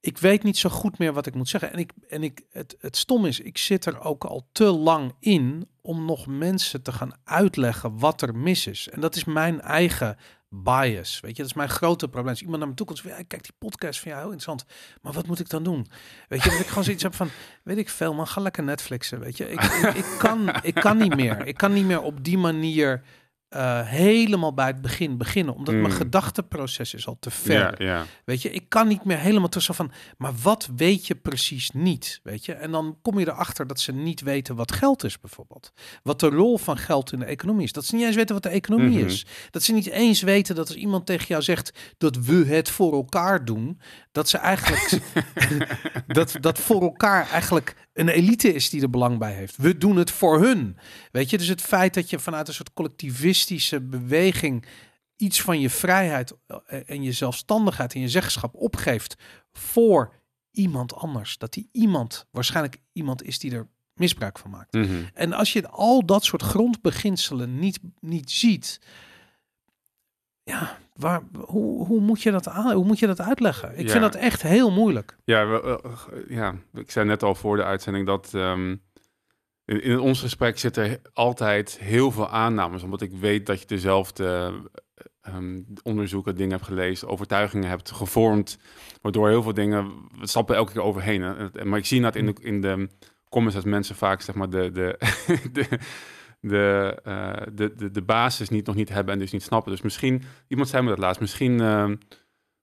ik weet niet zo goed meer wat ik moet zeggen. En, ik, en ik, het, het stom is, ik zit er ook al te lang in om nog mensen te gaan uitleggen wat er mis is. En dat is mijn eigen bias. Weet je, dat is mijn grote probleem. Als iemand naar me toe komt ja, kijk die podcast van jou, heel interessant. Maar wat moet ik dan doen? Weet je, dat ik gewoon zoiets heb van, weet ik veel, man, ga lekker Netflixen. Weet je, ik, ik, kan, ik kan niet meer. Ik kan niet meer op die manier eh, helemaal bij het begin beginnen, omdat mijn Mm. gedachteproces is al te ver. Weet je, ik kan niet meer helemaal tussen van, maar wat weet je precies niet? Weet je, en dan kom je erachter dat ze niet weten wat geld is, bijvoorbeeld. Wat de rol van geld in de economie is. Dat ze niet eens weten wat de economie Mhm. is. Dat ze niet eens weten dat als iemand tegen jou zegt dat we het voor elkaar doen, dat ze eigenlijk dat, dat voor elkaar eigenlijk een elite is die er belang bij heeft. We doen het voor hun. Weet je, dus het feit dat je vanuit een soort collectivistische beweging iets van je vrijheid eh, en je zelfstandigheid en je zeggenschap opgeeft voor iemand anders. Dat die iemand waarschijnlijk iemand is die er misbruik van maakt. Mhm. En als je al dat soort grondbeginselen niet, niet ziet, ja, waar, hoe, hoe, moet je dat aan, hoe moet je dat uitleggen? Ik Ja. vind dat echt heel moeilijk. Ja, we, eh, ja, ik zei net al voor de uitzending dat ehm, in, in ons gesprek zitten altijd heel veel aannames, omdat ik weet dat je dezelfde ehm, onderzoeken, dingen hebt gelezen, overtuigingen hebt gevormd, waardoor heel veel dingen, we stappen elke keer overheen. Hè. Maar ik zie dat in de, in de comments dat mensen vaak zeg maar de, de, de, de, eh, de, de, de basis niet, nog niet hebben en dus niet snappen. Dus misschien, iemand zei me dat laatst, misschien... ehm,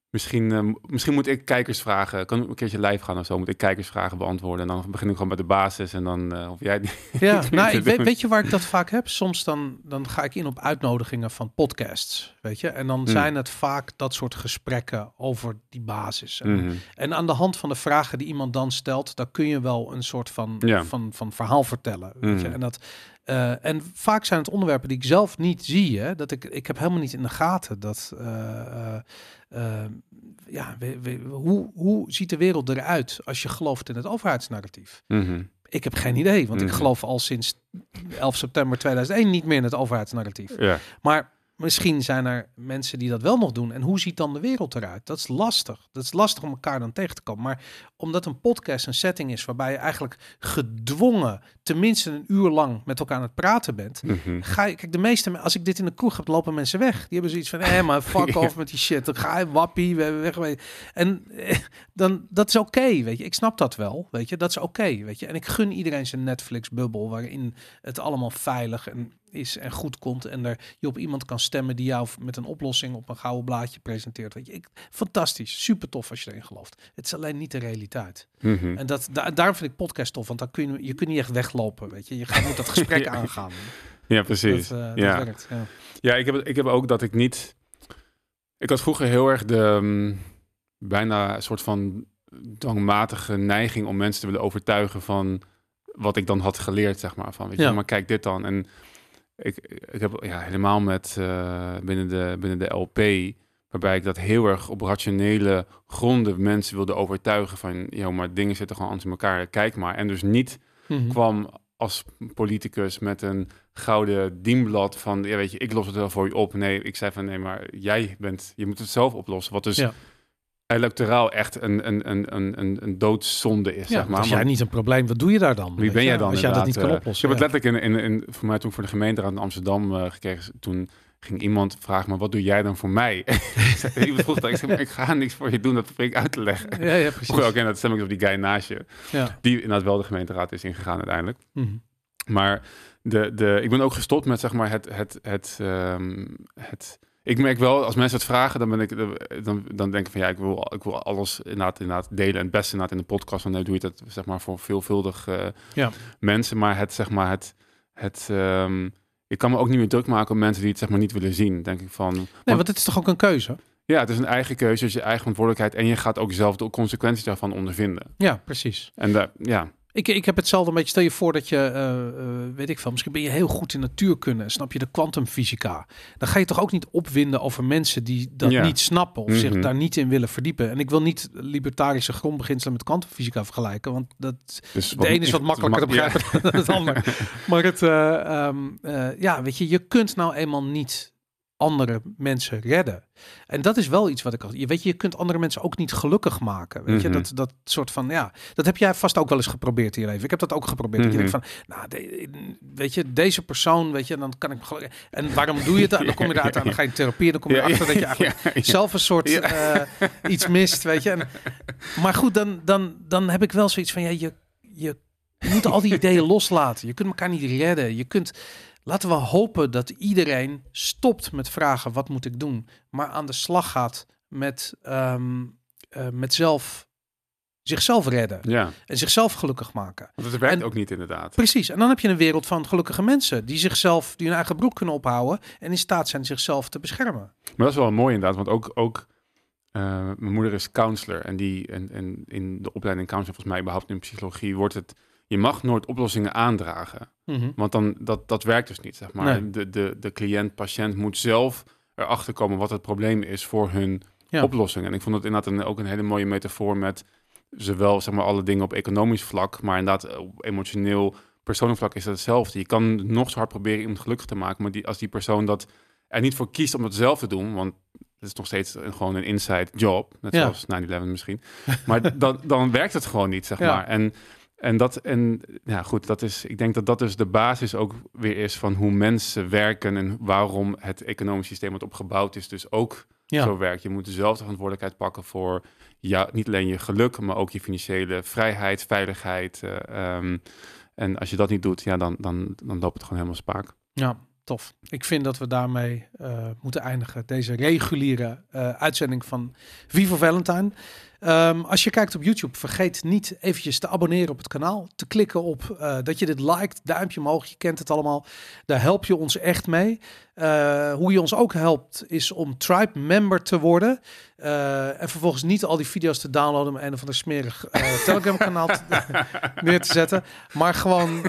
Misschien, eh, misschien moet ik kijkers vragen. Kan ik een keertje live gaan of zo? Moet ik kijkersvragen beantwoorden? En dan begin ik gewoon bij de basis. En dan, eh, of jij Ja, nou, weet, je waar ik dat vaak heb? Soms dan, dan ga ik in op uitnodigingen van podcasts, weet je. En dan Mm. zijn het vaak dat soort gesprekken over die basis. En, Mhm. en aan de hand van de vragen die iemand dan stelt, dan kun je wel een soort van, Ja. van, van verhaal vertellen. Weet je? Mhm. En, dat, eh, en vaak zijn het onderwerpen die ik zelf niet zie. Hè? Dat ik, ik heb helemaal niet in de gaten dat... eh, eh, ja, we- we- hoe, hoe ziet de wereld eruit als je gelooft in het overheidsnarratief? Mhm. Ik heb geen idee, want ik Mhm. geloof al sinds 11 september 2001 niet meer in het overheidsnarratief. Ja. Maar misschien zijn er mensen die dat wel nog doen. En hoe ziet dan de wereld eruit? Dat is lastig. Dat is lastig om elkaar dan tegen te komen. Maar omdat een podcast een setting is waarbij je eigenlijk gedwongen tenminste een uur lang met elkaar aan het praten bent. Mhm. Ga je, kijk, de meeste, me- als ik dit in de kroeg heb, lopen mensen weg. Die hebben zoiets van, hé, maar fuck off met die shit. Dan ga je wappie, we- weg, weg. En eh, dan, dat is oké, weet je. Ik snap dat wel, weet je. Dat is oké, weet je. En ik gun iedereen zijn Netflix-bubbel, waarin het allemaal veilig en is en goed komt. En er, je op iemand kan stemmen die jou met een oplossing op een gouden blaadje presenteert. Weet je. Ik, fantastisch, super tof als je erin gelooft. Het is alleen niet de realiteit. Mhm. En dat, da daarom vind ik podcast tof, want dan kun je, je kunt niet echt weglopen, weet je. Je gaat moet dat gesprek Ja. aangaan. Ja, precies. Dat, eh, ja. dat werkt. Ja. Ja, ik heb, ik heb ook dat ik niet. Ik had vroeger heel erg de mm, bijna een soort van dwangmatige neiging om mensen te willen overtuigen van wat ik dan had geleerd, zeg maar. Van weet je, Ja. maar kijk dit dan. En ik, ik heb ja, helemaal met eh, binnen, de, binnen de LP, waarbij ik dat heel erg op rationele gronden mensen wilde overtuigen van, joh, maar dingen zitten gewoon anders in elkaar. Kijk maar. En dus niet Mhm. kwam als politicus met een gouden dienblad van, ja weet je, ik los het wel voor je op. Nee, ik zei van, nee, maar jij bent, je moet het zelf oplossen. Wat dus Ja. Electoraal echt een, een, een, een, een, een doodzonde is, Ja, zeg maar. als jij niet een probleem, wat doe je daar dan? wie ben jij dan Als jij dat niet kan eh, oplossen. Ik heb het letterlijk in, in, in, voor mij toen ik voor de gemeenteraad in Amsterdam eh, gekregen, toen ging iemand vragen me, wat doe jij dan voor mij? Iemand vroeg dat, ik zei, maar ik ga niks voor je doen, dat probeer ik uit te leggen. Ja, ja, precies. Oké, en dat stem ik op die guy naast je, Ja. die inderdaad wel de gemeenteraad is ingegaan uiteindelijk. Mhm. Maar de, de, ik ben ook gestopt met zeg maar het, het, het, ehm, het. Ik merk wel, als mensen het vragen, dan ben ik, dan, dan denk ik van ja, ik wil, ik wil alles inderdaad, inderdaad delen. En het beste inderdaad in de podcast, want dan doe je dat zeg maar voor veelvuldig eh, Ja. mensen. Maar het zeg maar het, het ehm, ik kan me ook niet meer druk maken op mensen die het zeg maar niet willen zien. Denk ik van, Nee, want- want het is toch ook een keuze? ja, het is een eigen keuze, het is je eigen verantwoordelijkheid en je gaat ook zelf de consequenties daarvan ondervinden. Ja, precies. En daar, ja, Ik, ik heb hetzelfde een beetje. Stel je voor dat je, eh, eh, weet ik veel, misschien ben je heel goed in natuurkunde. Snap je de kwantumfysica? Dan ga je toch ook niet opwinden over mensen die dat Ja. niet snappen of zich Mhm. daar niet in willen verdiepen. En ik wil niet libertarische grondbeginselen met kwantumfysica vergelijken, want dat dus de ene is wat makkelijker te ja. begrijpen dan het ander. Maar het, eh, ehm, eh, ja, weet je, je kunt nou eenmaal niet andere mensen redden. En dat is wel iets wat ik al. Je weet je, je kunt andere mensen ook niet gelukkig maken. Weet je, Mhm. dat, dat soort van ja, dat heb jij vast ook wel eens geprobeerd in je leven. Ik heb dat ook geprobeerd. Dat je Mhm. denkt van, nou, de- weet je, deze persoon, weet je, dan kan ik. En waarom doe je het? En dan kom je eruit aan, dan ga je therapie, dan kom je erachter dat je eigenlijk zelf een soort eh, iets mist, weet je. En, maar goed, dan, dan, dan heb ik wel zoiets van, ja, je, je moet al die ideeën loslaten. Je kunt elkaar niet redden. Je kunt, laten we hopen dat iedereen stopt met vragen, wat moet ik doen? Maar aan de slag gaat met, ehm, eh, met zelf, zichzelf redden. Ja, En zichzelf gelukkig maken. want het werkt En- ook niet inderdaad. Precies. En dan heb je een wereld van gelukkige mensen die zichzelf, die hun eigen broek kunnen ophouden en in staat zijn zichzelf te beschermen. Maar dat is wel mooi inderdaad, want ook, ook eh, mijn moeder is counselor en, die, en, en in de opleiding counselor, volgens mij überhaupt in psychologie, wordt het, je mag nooit oplossingen aandragen. Want dan, dat, dat werkt dus niet, zeg maar. Nee. De, de, de cliënt, patiënt moet zelf erachter komen wat het probleem is voor hun Ja. oplossing. En ik vond het inderdaad een, ook een hele mooie metafoor met zowel zeg maar, alle dingen op economisch vlak, maar inderdaad op emotioneel, persoonlijk vlak is het hetzelfde. Je kan nog zo hard proberen iemand gelukkig te maken, maar die, als die persoon dat er niet voor kiest om het zelf te doen, want het is nog steeds een- gewoon een inside job, net Ja. zoals 9-11 misschien. Maar dan, dan werkt het gewoon niet, zeg Ja. maar. En, en dat, en ja, goed, dat is, ik denk dat dat dus de basis ook weer is van hoe mensen werken en waarom het economisch systeem wat opgebouwd is, dus ook Ja. zo werkt. Je moet dezelfde verantwoordelijkheid pakken voor ja, niet alleen je geluk, maar ook je financiële vrijheid, veiligheid. eh, ehm, en als je dat niet doet, ja, dan, dan, dan loopt het gewoon helemaal spaak. Ja, tof. Ik vind dat we daarmee eh, moeten eindigen. Deze reguliere eh, uitzending van Vivo Valentine. Ehm, als je kijkt op YouTube, vergeet niet eventjes te abonneren op het kanaal. Te klikken op eh, dat je dit liked. Duimpje omhoog, je kent het allemaal. Daar help je ons echt mee. Eh, hoe je ons ook helpt, is om Tribe member te worden. Eh, en vervolgens niet al die video's te downloaden... om een of ander smerig eh, Telegram kanaal neer te zetten. Maar gewoon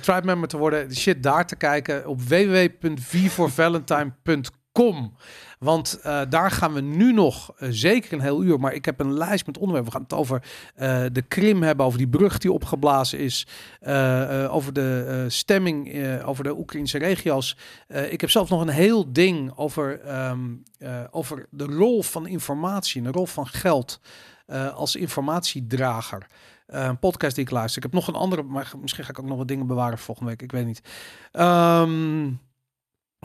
Tribe member te worden. De shit daar te kijken op www.vforvalentine.com. Want uh, daar gaan we nu nog uh, zeker een heel uur. Maar ik heb een lijst met onderwerpen. We gaan het over uh, de Krim hebben, over die brug die opgeblazen is. over de stemming over de Oekraïnse regio's. ik heb zelf nog een heel ding over, um, over de rol van informatie de rol van geld als informatiedrager. een podcast die ik luister. Ik heb nog een andere, maar misschien ga ik ook nog wat dingen bewaren volgende week. Ik weet niet. Um,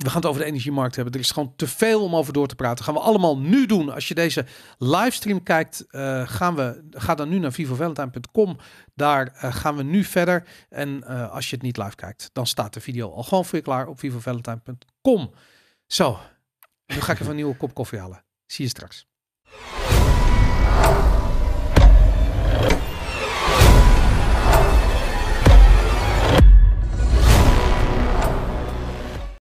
we gaan het over de energiemarkt hebben. Er is gewoon te veel om over door te praten. gaan we allemaal nu doen. Als je deze livestream kijkt, uh, gaan we, ga dan nu naar vivovalentine.com. Daar uh, gaan we nu verder. En uh, als je het niet live kijkt, dan staat de video al gewoon voor je klaar op vivovalentine.com. Zo, nu ga ik even een nieuwe kop koffie halen. Zie je straks.